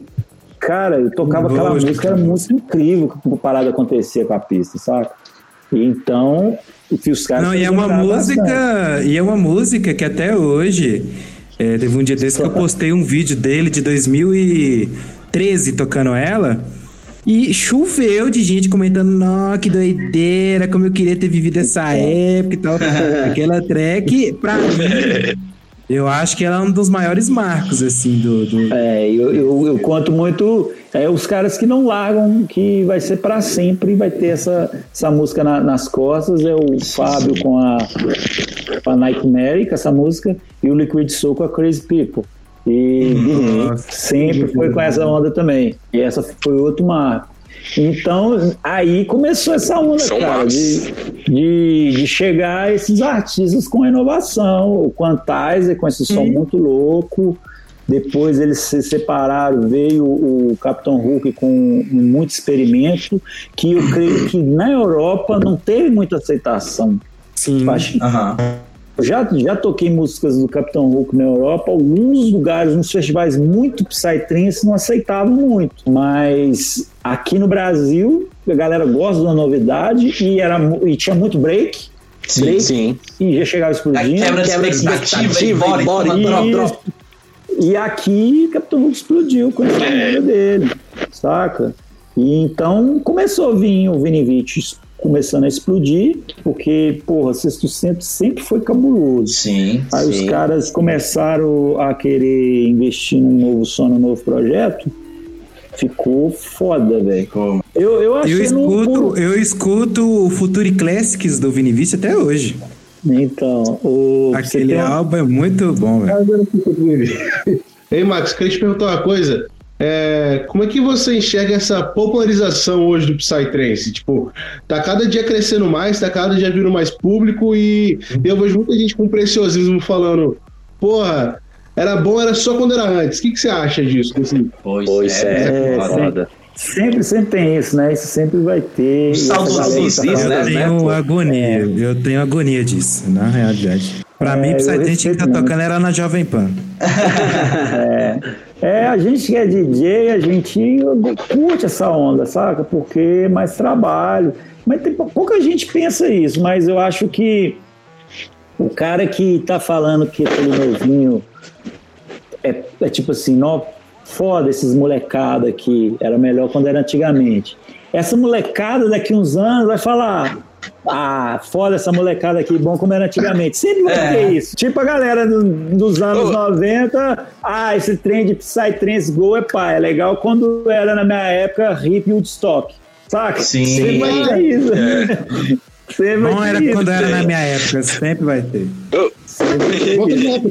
cara, eu tocava aquela Lógico. música, era música incrível que a parada acontecia com a pista, saca? E Então, e os caras. Não, e é uma nada bastante. música, e é uma música que até hoje, é, teve um dia desse que eu postei um vídeo dele de 2013 tocando ela, e choveu de gente comentando, não, que doideira, como eu queria ter vivido essa época e tal. Aquela track, pra mim, <laughs> eu acho que ela é um dos maiores marcos, assim, do... do- É, eu, eu, eu conto muito é, os caras que não largam, que vai ser para sempre, vai ter essa, essa música na- nas costas. É o Fábio com a, com a Nightmare, com essa música, e o Liquid Soul com a Crazy People. E Nossa. sempre foi com essa onda também. E essa foi outro marco. Então, aí começou essa onda, cara, de, de, de chegar esses artistas com inovação. O Quantizer com esse som muito louco. Depois eles se separaram, veio o Capitão Hulk com muito experimento, que eu creio que na Europa não teve muita aceitação. Sim. Eu já, já toquei músicas do Capitão Hulk na Europa, alguns lugares, uns festivais muito psytrance não aceitavam muito, mas aqui no Brasil a galera gosta da novidade e, era, e tinha muito break, Sim, break Sim. e já chegava explodindo. quebra de Quebra de expectativa e bora, e bora, e aqui Capitão Hulk explodiu com essa onda dele, saca? E então começou a vir o Vinivite começando a explodir, porque, porra, Sexto Centro sempre foi cabuloso. Sim, Aí os sim. caras começaram a querer investir num novo som, num novo projeto. Ficou foda, velho. Eu, eu achei Eu escuto, eu escuto o Future Classics do Vinivice até hoje. Então, o, Aquele álbum é muito bom, velho. <laughs> Ei, Max, queria te perguntar uma coisa. É, como é que você enxerga essa popularização hoje do Psytrance? Tipo, tá cada dia crescendo mais, tá cada dia vindo mais público e eu vejo muita gente com preciosismo falando, porra, era bom, era só quando era antes. O que, que você acha disso? Assim, Pois, Pois é, é, foda. sempre, sempre tem isso, né? Isso sempre vai ter. Que tá né? Eu tenho agonia, eu tenho agonia disso, na realidade. Pra É, mim, Psytrance que tá muito. tocando era na Jovem Pan. É, a gente que é DJ, a gente curte essa onda, saca? Porque é mais trabalho. Mas tem, pou- pouca gente pensa isso, mas eu acho que o cara que tá falando que aquele novinho é, é tipo assim, não, foda esses molecada aqui, era melhor quando era antigamente. Essa molecada daqui uns anos vai falar. Ah, foda essa molecada aqui, bom como era antigamente. Sempre vai É. ter isso. Tipo a galera do- dos anos Ô. 90, ah, esse trem de Psytrance Go é pá, é legal quando era na minha época hip Woodstock. Saca? Sim. Sempre vai ter isso. <laughs> Sempre vai Bom ter era isso. quando era na minha época, sempre vai ter. Eu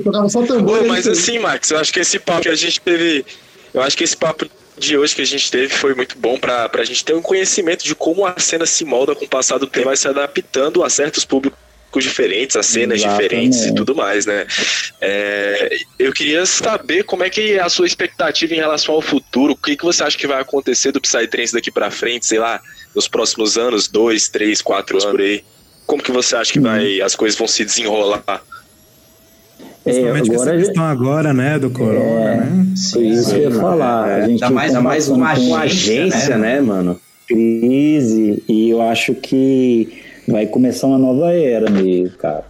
tocava só tambor. Pô, mas assim, Max, eu acho que esse papo que a gente teve. Eu acho que esse papo de hoje que a gente teve foi muito bom pra, pra gente ter um conhecimento de como a cena se molda com o passar do tempo, vai se adaptando a certos públicos diferentes, a cenas Exatamente. diferentes e tudo mais, né? É, eu queria saber como é que é a sua expectativa em relação ao futuro, o que, que você acha que vai acontecer do Psytrance daqui pra frente, sei lá, nos próximos anos, dois, três, quatro anos por aí. Como que você acha que vai, as coisas vão se desenrolar? É, Principalmente com essa agora questão agora, né, do corona, né? Foi isso que eu ia falar. A gente Ainda mais- tá mais passando uma Com Agência, né, né, mano? crise e eu acho que vai começar uma nova era meio, cara.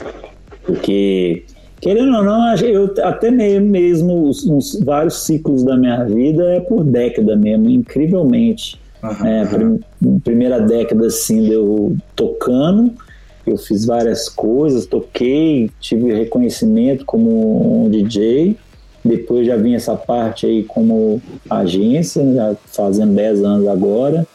Porque, querendo ou não, eu até mesmo os, uns, vários ciclos da minha vida é por década mesmo, incrivelmente. Aham. É, prim- primeira década assim, deu tocando, eu fiz várias coisas, toquei, tive reconhecimento como um DJ. Depois já vim essa parte aí como agência, já fazendo 10 anos agora.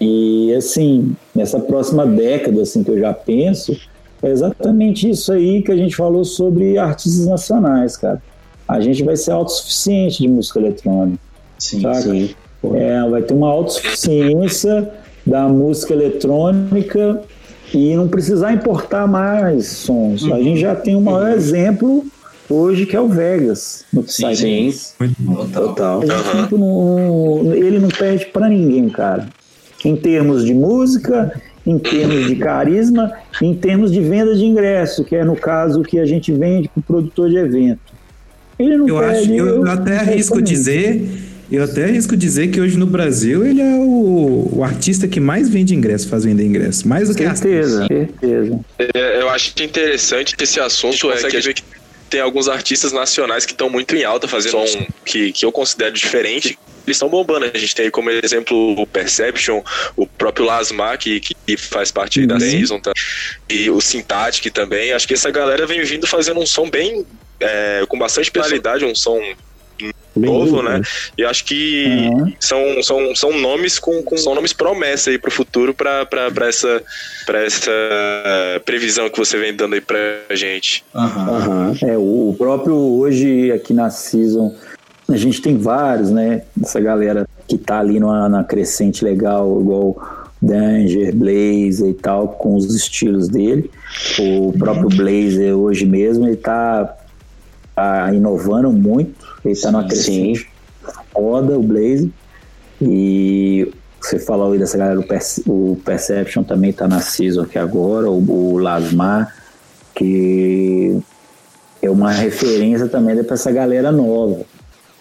E assim, nessa próxima década assim que eu já penso, é exatamente isso aí que a gente falou sobre artistas nacionais, cara. A gente vai ser autossuficiente de música eletrônica. Sim, Saca? sim. É, vai ter uma autossuficiência da música eletrônica e não precisar importar mais sons. A gente já tem o maior exemplo hoje que é o Vegas no Sim, Psytrance. Total. Total. Gente não- ele não perde pra ninguém, cara. Em termos de música, em termos de carisma, em termos de venda de ingresso, que é no caso o que a gente vende pro produtor de evento. Ele não Eu perde. acho, eu, eu até arrisco dizer, eu até arrisco dizer que hoje no Brasil ele é o, o artista que mais vende ingresso, faz vender ingresso, mais do que. Certeza, certeza. É, Eu acho interessante esse assunto é que a gente tem alguns artistas nacionais que estão muito em alta fazendo som que, que eu considero diferente. Eles estão bombando. A gente tem aí como exemplo o Perception, o próprio Lasmar, que, que faz parte aí da Uhum. Season, tá? e o Syntatic também. Acho que essa galera vem vindo fazendo um som bem. é, com bastante personalidade, um som Bem novo, louco, né? E acho que Aham. são, são, são nomes com, com são nomes promessa aí pro futuro pra, pra, pra essa para essa previsão que você vem dando aí pra gente. Aham. Aham. É, o o próprio hoje aqui na Season, a gente tem vários, né? Essa galera que tá ali numa, na crescente legal, igual Danger, Blazer e tal, com os estilos dele. O próprio Blazer hoje mesmo, ele tá, tá inovando muito, ele tá numa Sim, crescente foda, o Blazer. E você falou aí dessa galera, o, Perce- o Perception também tá na Season aqui agora, o, o Lasmar, que é uma referência também para essa galera nova.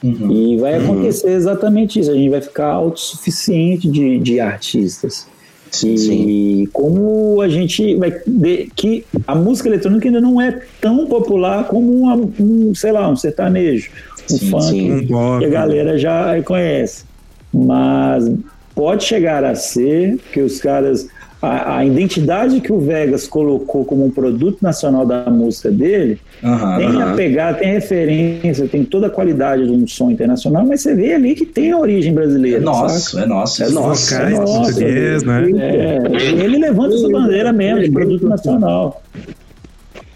Uhum. E vai acontecer exatamente isso, a gente vai ficar autossuficiente de, de artistas. Sim, e sim. como a gente vai ver que a música eletrônica ainda não é tão popular como uma- um, sei lá, um sertanejo, um Sim, funk, sim. Que a galera já conhece. Mas pode chegar a ser que os caras. A, a identidade que o Vegas colocou como um produto nacional da música dele Aham. tem a pegada, tem referência, tem toda a qualidade de um som internacional, mas você vê ali que tem a origem É brasileira. nosso, saca? é nosso. É Os nosso. vocais, nossa, português, né? É, ele levanta essa bandeira mesmo de produto nacional.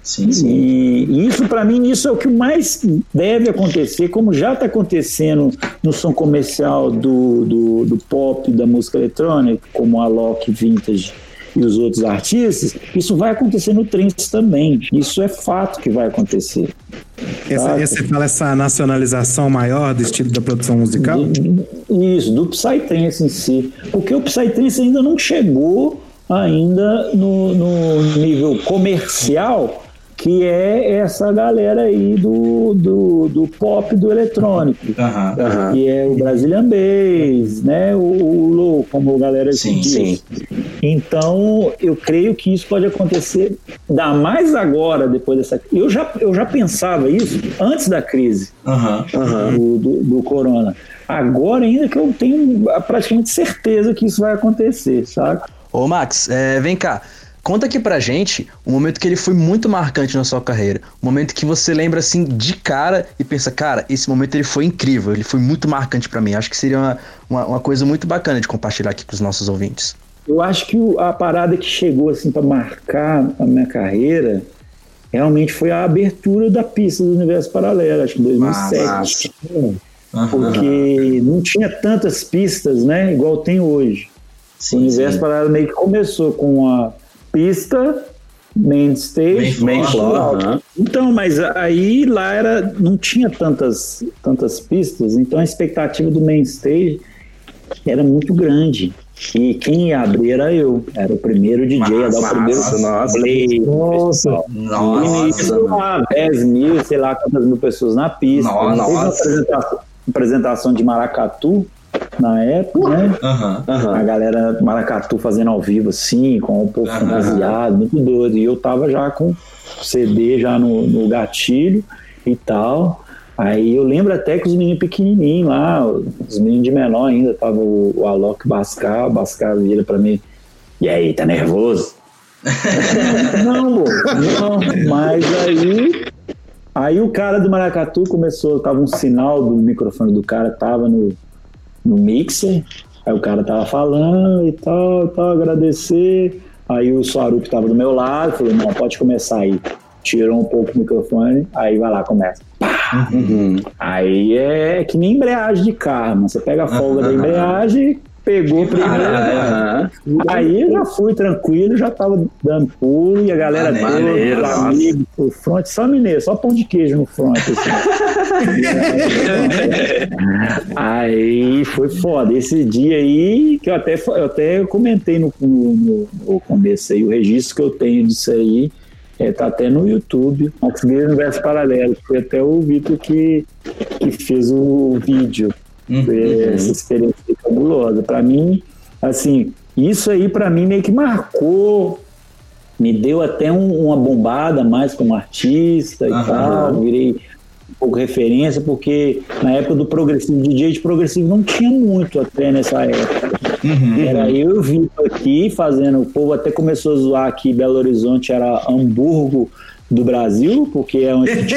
Sim, sim. E isso, para mim, isso é o que mais deve acontecer, como já está acontecendo no som comercial do, do, do pop, da música eletrônica, como a Loki Vintage e os outros artistas, isso vai acontecer no trance também. Isso é fato que vai acontecer. Essa, Saca? essa, fala essa nacionalização maior do estilo da produção musical? Isso, do Psytrance em si. Porque o Psytrance ainda não chegou ainda no, no nível comercial que é essa galera aí do, do, do pop do eletrônico. Aham. Que é o Brazilian Bass, né? O, o Low, como a galera Sim, diz. sim. Então, eu creio que isso pode acontecer, ainda mais agora, depois dessa Eu já, eu já pensava isso antes da crise do, do, do corona. Agora, ainda que eu tenho praticamente certeza que isso vai acontecer, sabe? Ô, Max, é, vem cá. Conta aqui pra gente um momento que ele foi muito marcante na sua carreira. Um momento que você lembra assim de cara e pensa, cara, esse momento ele foi incrível, ele foi muito marcante pra mim. Acho que seria uma, uma, uma coisa muito bacana de compartilhar aqui com os nossos ouvintes. Eu acho que o- a parada que chegou assim para marcar a minha carreira realmente foi a abertura da pista do Universo Paralelo, acho que em 2007. Aham. Porque não tinha tantas pistas, né? Igual tem hoje. o Sim, Universo sim. Paralelo meio que começou com a pista, main stage, Main Main floor. aham. Então, mas aí lá era, não tinha tantas, tantas pistas, então a expectativa do main stage era muito grande. E quem ia abrir era eu, era o primeiro DJ, ia dar o primeiro nossa. play. Nossa. No início, Nossa. lá, 10 mil, sei lá quantas mil pessoas na pista. Nossa. Teve uma apresentação, apresentação de Maracatu na época, né? Aham. A Aham. galera Maracatu fazendo ao vivo assim, com o povo Aham. fantasiado, muito doido. E eu tava já com CD já no, no gatilho e tal. Aí eu lembro até que os meninos pequenininhos lá, os meninos de menor ainda, tava o, o Alok Bascar, o Bascar vira pra mim, e aí, tá nervoso? <laughs> não, pô, não, mas aí Aí o cara do Maracatu começou, tava um sinal do microfone do cara, tava no, no mixer, aí o cara tava falando e tal, e tal, agradecer. Aí o Swarup tava do meu lado, falou, não, pode começar aí. Tirou um pouco o microfone, aí vai lá, começa. Uhum. Aí é que nem embreagem de carro, mano. Você pega a folga da <laughs> embreagem, pegou primeiro. Ah, aham. Aí eu já fui tranquilo, já tava dando pulo e a galera Maneiro, toda, os nossa. amigos, o front, só mineiro, só pão de queijo no front. assim. <laughs> aí foi foda. Esse dia aí, que eu até, eu até comentei no, no, no- começo aí, o registro que eu tenho disso aí. É, tá até no YouTube, Max Universo Paralelo. Foi até o Vitor que, que fez o vídeo. Foi essa experiência fabulosa. Para mim, assim, isso aí para mim meio que marcou, me deu até um- uma bombada mais como artista e Aham. tal. Virei um pouco referência, porque na época do progressivo, DJ de progressivo não tinha muito até nessa época. Era eu Vitor aqui fazendo, o povo até começou a zoar aqui, Belo Horizonte era Hamburgo do Brasil, porque é onde os aqui.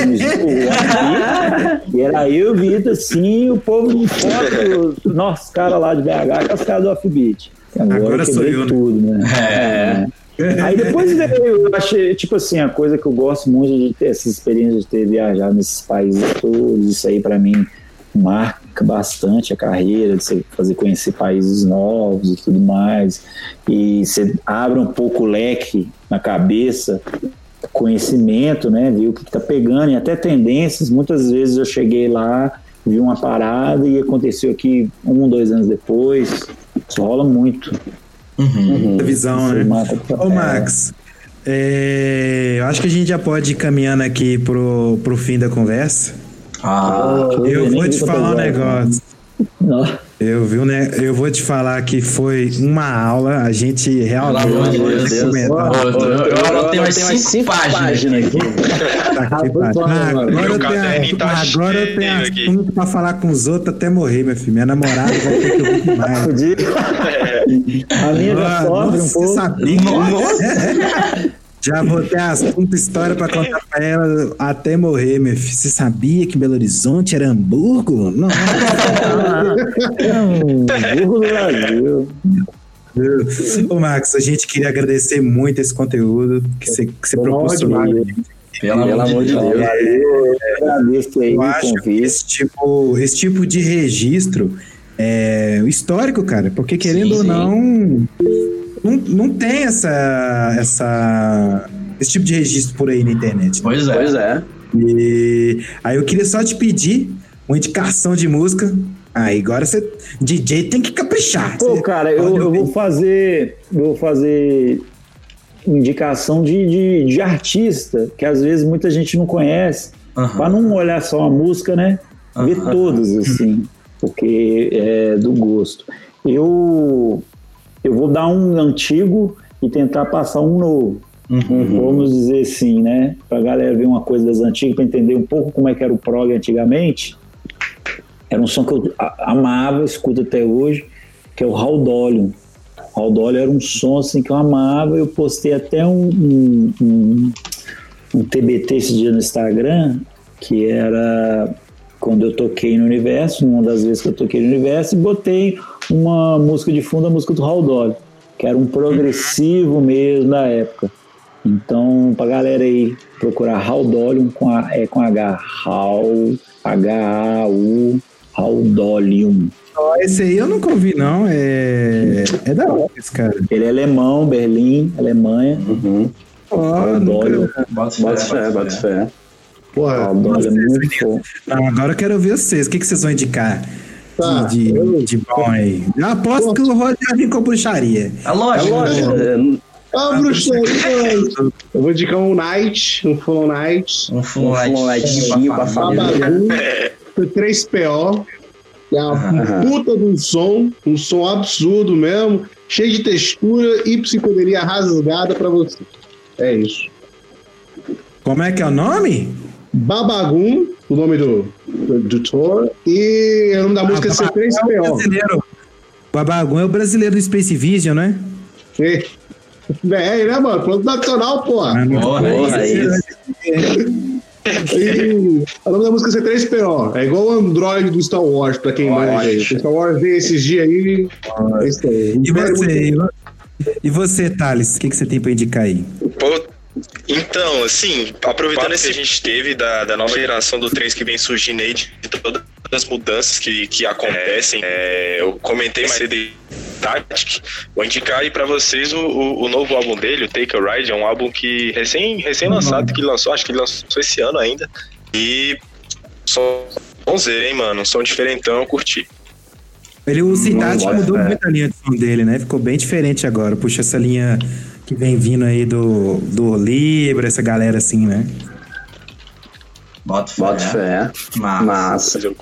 E era eu o Vitor, assim, o povo de foto, nossa, cara lá de BH, com as caras do Offbeat. Agora, Agora sou eu, né? tudo, né? É. Aí depois veio, eu achei, tipo assim, a coisa que eu gosto muito de ter essa experiência de ter viajado nesses países todos, isso aí pra mim marca bastante a carreira, de você fazer conhecer países novos e tudo mais. E você abre um pouco o leque na cabeça, conhecimento, né? Ver o que, que tá pegando e até tendências. Muitas vezes eu cheguei lá, vi uma parada e aconteceu aqui um, dois anos depois. Isso rola muito. Essa visão, Isso né? mata- Ô, é. Max, é, eu acho que a gente já pode ir caminhando aqui pro, pro fim da conversa. Ah, Eu nem vou te falar um horas, negócio. Não. Eu, vi um ne- eu vou te falar que foi uma aula. A gente realmente. Pelo amor de Deus. eu, eu, eu anotei umas cinco páginas aqui. Tá que pariu. Ah, agora eu tenho, tá agora eu tenho cheio aqui. assunto pra falar com os outros até morrer, meu filho. Minha namorada vai ter que ouvir mais. <laughs> A minha já Ah, sofre um nossa, pouco. você sabia? Já vou ter assunto, história pra contar pra ela até morrer, meu filho. Você sabia que Belo Horizonte era Hamburgo? Não. Do <laughs> Brasil. Ô, Max, a gente queria agradecer muito esse conteúdo que você, que você Pelo propôs amor de pra Deus. gente. Pelo amor de Deus. Valeu, eu agradeço aí Eu acho que esse tipo, esse tipo de registro é histórico, cara, porque querendo Sim, ou sim. não, não, não tem essa, essa, esse tipo de registro por aí na internet. né? Pois é. Pois é. E aí eu queria só te pedir uma indicação de música. Aí agora você, DJ tem que caprichar. Pô, Você cara, eu, eu vou fazer. eu Vou fazer indicação de, de, de artista, que às vezes muita gente não conhece. Aham. Pra não olhar só a música, né? Ver Aham. todas, assim, porque é do gosto. Eu, eu vou dar um antigo e tentar passar um novo. Uhum. Vamos dizer assim, né? Pra galera ver uma coisa das antigas, pra entender um pouco como é que era o prog antigamente. Era um som que eu a- amava, escuto até hoje, que é o Raudolium. Raudolium era um som assim que eu amava, eu postei até um, um, um, um TBT esse dia no Instagram, que era quando eu toquei no Universo, uma das vezes que eu toquei no Universo, e botei uma música de fundo, a música do Raudolium, que era um progressivo mesmo da época. Então, pra galera aí procurar Raudolium com, a, é, com H, Raul, H-A-U, Raudolium. Ó, Esse aí eu nunca ouvi, não. É, é da hora esse cara. Ele é alemão, Berlim, Alemanha. Uhum. Nunca... Bota fé, Bota fé. Porra, Raudolium é muito bom. Agora eu quero ouvir vocês. O que, que vocês vão indicar Tá, de, de, eu- de bom aí? Eu aposto que o Rod já vem com bruxaria. É lógico. É, Ah, bruxaria. Eu vou indicar um Night, um Full Night, Um full Um lightinho pra família. Babalu, 3PO. É uma puta de um som, um som absurdo mesmo, cheio de textura e psicodelia rasgada pra você. É isso. Como é que é o nome? Babagum, o nome do, do, do Thor, e o nome da música é Ah, Babagum É o C3PO. brasileiro. Babagum é o brasileiro do Space Vision, né? É, é, né, mano? Plano nacional, porra. Ah. Porra, Porra, é isso. E o nome da música é C3PO. É igual o Android do Star Wars, pra quem manja Star Wars veio esses dias aí. É isso aí. E você, e vo- e você, Thales, o que, que você tem pra indicar aí? Pô, então, assim, aproveitando esse que a gente teve da, da nova geração do trens que vem surgindo aí, de todas as mudanças que, que acontecem, é, eu comentei mais cedo aí Static. Vou indicar aí pra vocês o, o, o novo álbum dele, o Take a Ride. É um álbum que recém, recém lançado, que ele lançou, acho que ele lançou esse ano ainda. E som Z, hein, mano? Um som diferentão, eu curti. Ele, o bota mudou fé. muito a linha de som dele, né? Ficou bem diferente agora. Puxa essa linha que vem vindo aí do, do Libra, essa galera assim, né? Bota fé. Bota fé. Massa. Massa. O?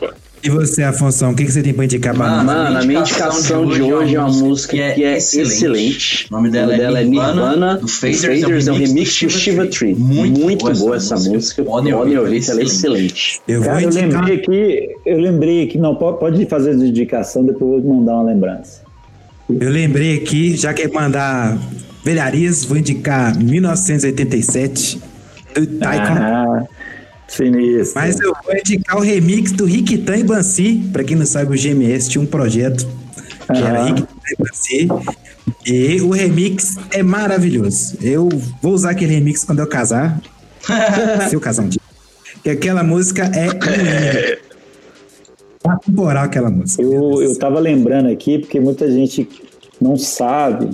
E você, Afonso, o que, que você tem pra indicar pra Mano, nós? Mano, a minha indicação de hoje é uma música que é excelente. O nome dela, é Nirvana, do do Faders, Faders, é um remix do Shiva Tree. Muito, boa essa música. Podem ouvir que ela é excelente. Eu vou Cara, eu lembrei aqui, eu lembrei aqui, não, pode, pode fazer a indicação, depois eu vou mandar uma lembrança. Eu lembrei aqui, já que é mandar velharias, vou indicar 1987 do Taikon. Ah, sinistro. Mas eu vou indicar o remix do Riquitan e Bansi. Pra quem não sabe, o GMS tinha um projeto que era Aham. Riquitan e Bansi. E o remix é maravilhoso. Eu vou usar aquele remix quando eu casar. <laughs> se eu casar um dia. Que aquela música é linda. Atemporal aquela música. Eu, eu tava lembrando aqui, porque muita gente não sabe,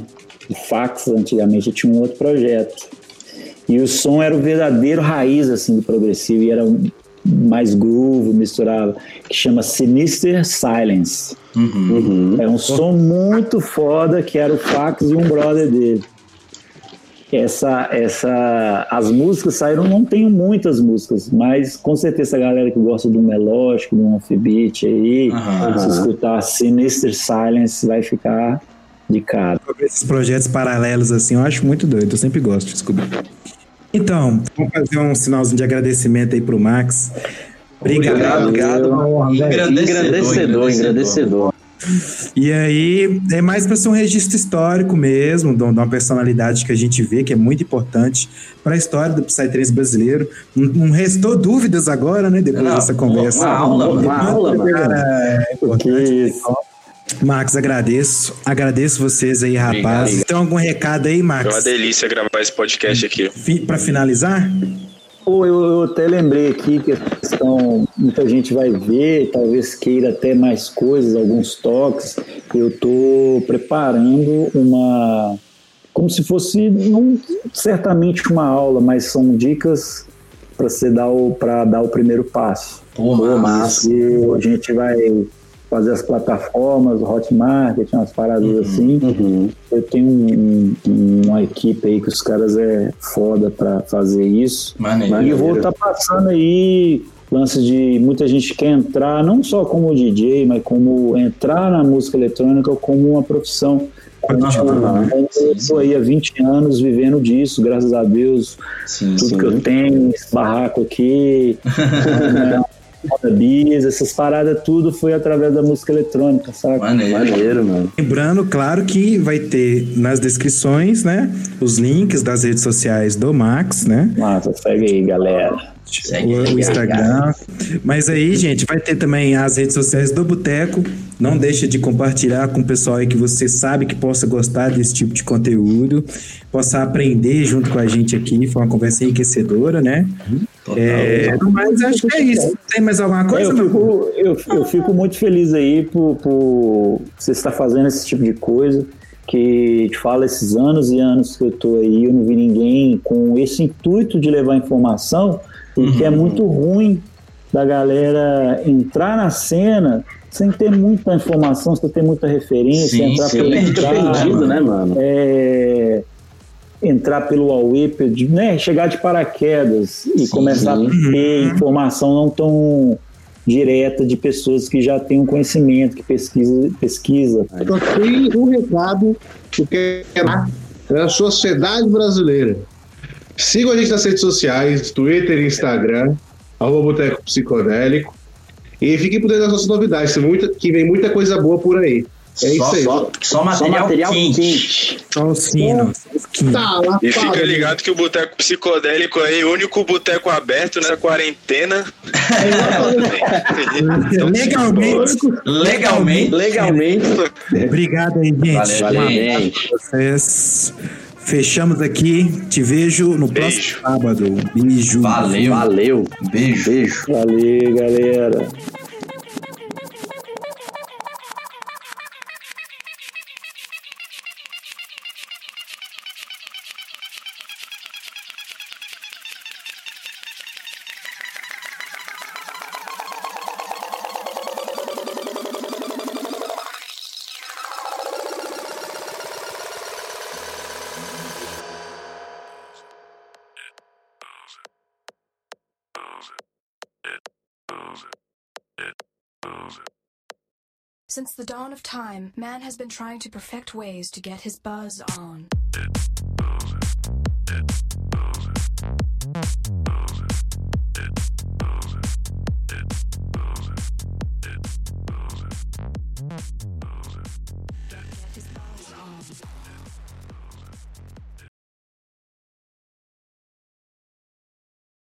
o Fax antigamente tinha um outro projeto. E o som era o verdadeiro raiz assim do progressivo e era mais groove, misturava, que chama Sinister Silence. Uhum. É um som muito foda que era o Fax e um brother dele. Essa, essa, as músicas saíram, não tenho muitas músicas, mas com certeza a galera que gosta do melódico, do offbeat aí, Aham. se escutar Sinister Silence vai ficar de cara. Esses projetos paralelos assim, eu acho muito doido. Eu sempre gosto de descobrir. Então, vamos fazer um sinalzinho de agradecimento aí pro Max. Obrigado. Obrigado. Engrandecedor, engrandecedor. E aí, é mais para ser um registro histórico mesmo, de uma de uma personalidade que a gente vê, que é muito importante para a história do Psytrance brasileiro. Não, não restou dúvidas agora, né, depois Não, dessa conversa. uma aula. Uma aula, mano. Cara, é Porque importante. Max, agradeço. Agradeço vocês aí, rapaz. Obrigado. Tem algum recado aí, Foi uma Max? delícia gravar esse podcast aqui. Para finalizar? Pô, eu, eu até lembrei aqui que a questão, muita gente vai ver, talvez queira até mais coisas, alguns toques. Eu tô preparando uma, como se fosse não certamente uma aula, mas são dicas para você dar o para dar o primeiro passo. Pô, massa. E a gente vai fazer as plataformas, o Hotmart, umas paradas assim. Uhum. Eu tenho um- um- uma equipe aí que os caras é foda para fazer isso. Maneiro. E eu vou estar passando aí lance de muita gente quer entrar, não só como DJ, mas como entrar na música eletrônica como uma profissão. Eu estou aí há 20 anos vivendo disso, graças a Deus. Sim, Tudo sim. que eu tenho, esse barraco aqui, <laughs> né, Bis, essas paradas, tudo foi através da música eletrônica, sabe? Maneiro. Maneiro, mano. Lembrando, claro, que vai ter nas descrições, né, os links das redes sociais do Max, né? Massa, segue aí, galera. Segue o, aí, o Instagram. Mas aí, gente, vai ter também as redes sociais do Boteco. Não deixa de compartilhar com o pessoal aí que você sabe que possa gostar desse tipo de conteúdo, possa aprender junto com a gente aqui. Foi uma conversa enriquecedora, né? Total. É, mas acho que é isso. Tem mais alguma É, coisa, eu, meu? fico, eu, eu fico muito feliz aí por, por você estar fazendo esse tipo de coisa. Que te fala esses anos e anos que eu tô aí, eu não vi ninguém com esse intuito de levar informação, e que é muito ruim da galera entrar na cena sem ter muita informação, sem ter muita referência, Sim, entrar sim. pelo Fica entrar, perdido, né, mano? é, entrar pelo Huawei, né, chegar de paraquedas e Sim, começar sim. a ter informação não tão direta de pessoas que já têm um conhecimento, que pesquisa, pesquisa. Só tem um recado que eu quero dar para a sociedade brasileira. Sigam a gente nas redes sociais, Twitter e Instagram, arroba Boteco Psicodélico. E fiquem por dentro das nossas novidades, que vem muita coisa boa por aí. É isso Só- aí. Só, só material, Só material quente. quente. Só os finos. os quintos. Tá lá, E fala. fica ligado que o Boteco Psicodélico aí, o único boteco aberto nessa quarentena. <laughs> Então, Legalmente. Legalmente. Legalmente. Obrigado aí, gente. Valeu, abraço gente. vocês. Fechamos aqui. Te vejo no próximo Beijo. sábado. Beijo. Valeu. Valeu. Beijo. Beijo. Valeu, galera. Since the dawn of time, man has been trying to perfect ways to get his buzz on.